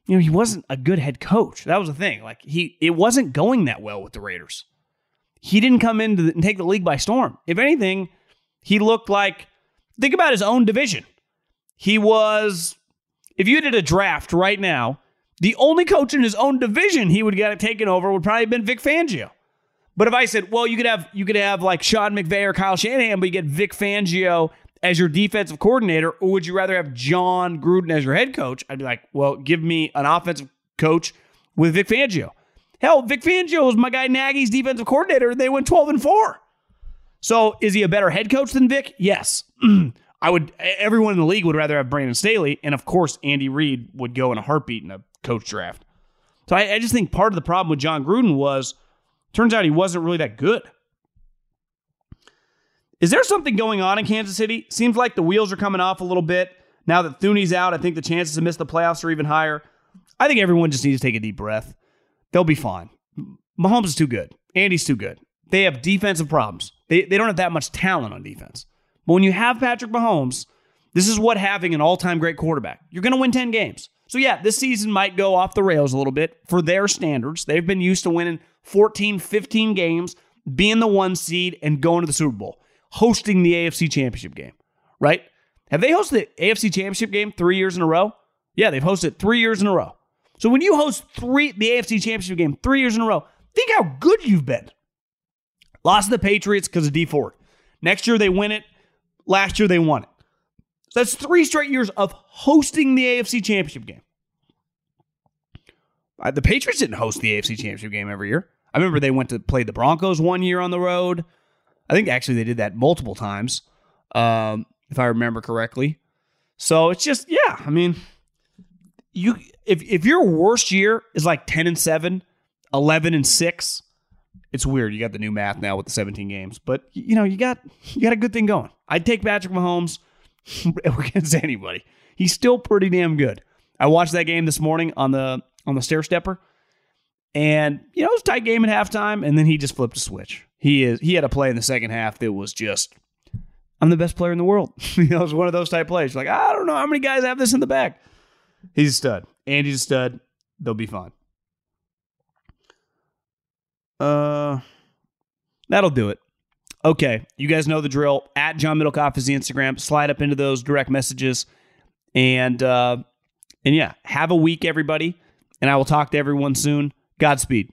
You know, he wasn't a good head coach. That was the thing. Like he, it wasn't going that well with the Raiders he didn't come in and take the league by storm. If anything, he looked like, think about his own division. He was, if you did a draft right now, the only coach in his own division he would get taken over would probably have been Vic Fangio. But if I said, well, you could have you could have like Sean McVay or Kyle Shanahan, but you get Vic Fangio as your defensive coordinator, or would you rather have Jon Gruden as your head coach? I'd be like, well, give me an offensive coach with Vic Fangio. Hell, Vic Fangio was my guy Nagy's defensive coordinator, and they went 12 and 4. So is he a better head coach than Vic? Yes. I would everyone in the league would rather have Brandon Staley, and of course Andy Reid would go in a heartbeat in a coach draft. So I, I just think part of the problem with Jon Gruden was turns out he wasn't really that good. Is there something going on in Kansas City? Seems like the wheels are coming off a little bit. Now that Thuney's out, I think the chances to miss the playoffs are even higher. I think everyone just needs to take a deep breath. They'll be fine. Mahomes is too good. Andy's too good. They have defensive problems. They, they don't have that much talent on defense. But when you have Patrick Mahomes, this is what having an all time great quarterback. You're going to win 10 games. So, yeah, this season might go off the rails a little bit for their standards. They've been used to winning 14, 15 games, being the one seed, and going to the Super Bowl hosting the AFC Championship game, right? Have they hosted the AFC Championship game three years in a row? Yeah, they've hosted three years in a row. So when you host three the AFC Championship game three years in a row, think how good you've been. Lost the Patriots because of Dee Ford. Next year they win it. Last year they won it. So that's three straight years of hosting the AFC Championship game. Uh, the Patriots didn't host the AFC Championship game every year. I remember they went to play the Broncos one year on the road. I think actually they did that multiple times, um, if I remember correctly. So it's just, yeah, I mean, you if if your worst year is like 10 and 7, 11 and 6, it's weird. You got the new math now with the 17 games, but you know, you got you got a good thing going. I'd take Patrick Mahomes against anybody. He's still pretty damn good. I watched that game this morning on the on the stair stepper. And you know, it was a tight game at halftime, and then he just flipped a switch. He is he had a play in the second half that was just I'm the best player in the world. you know, it was one of those type plays. Like, I don't know how many guys have this in the back. He's a stud. Andy's a stud. They'll be fine. Uh that'll do it. Okay, you guys know the drill. At John Middlekauff is the Instagram. Slide up into those direct messages. And uh and yeah, have a week, everybody. And I will talk to everyone soon. Godspeed.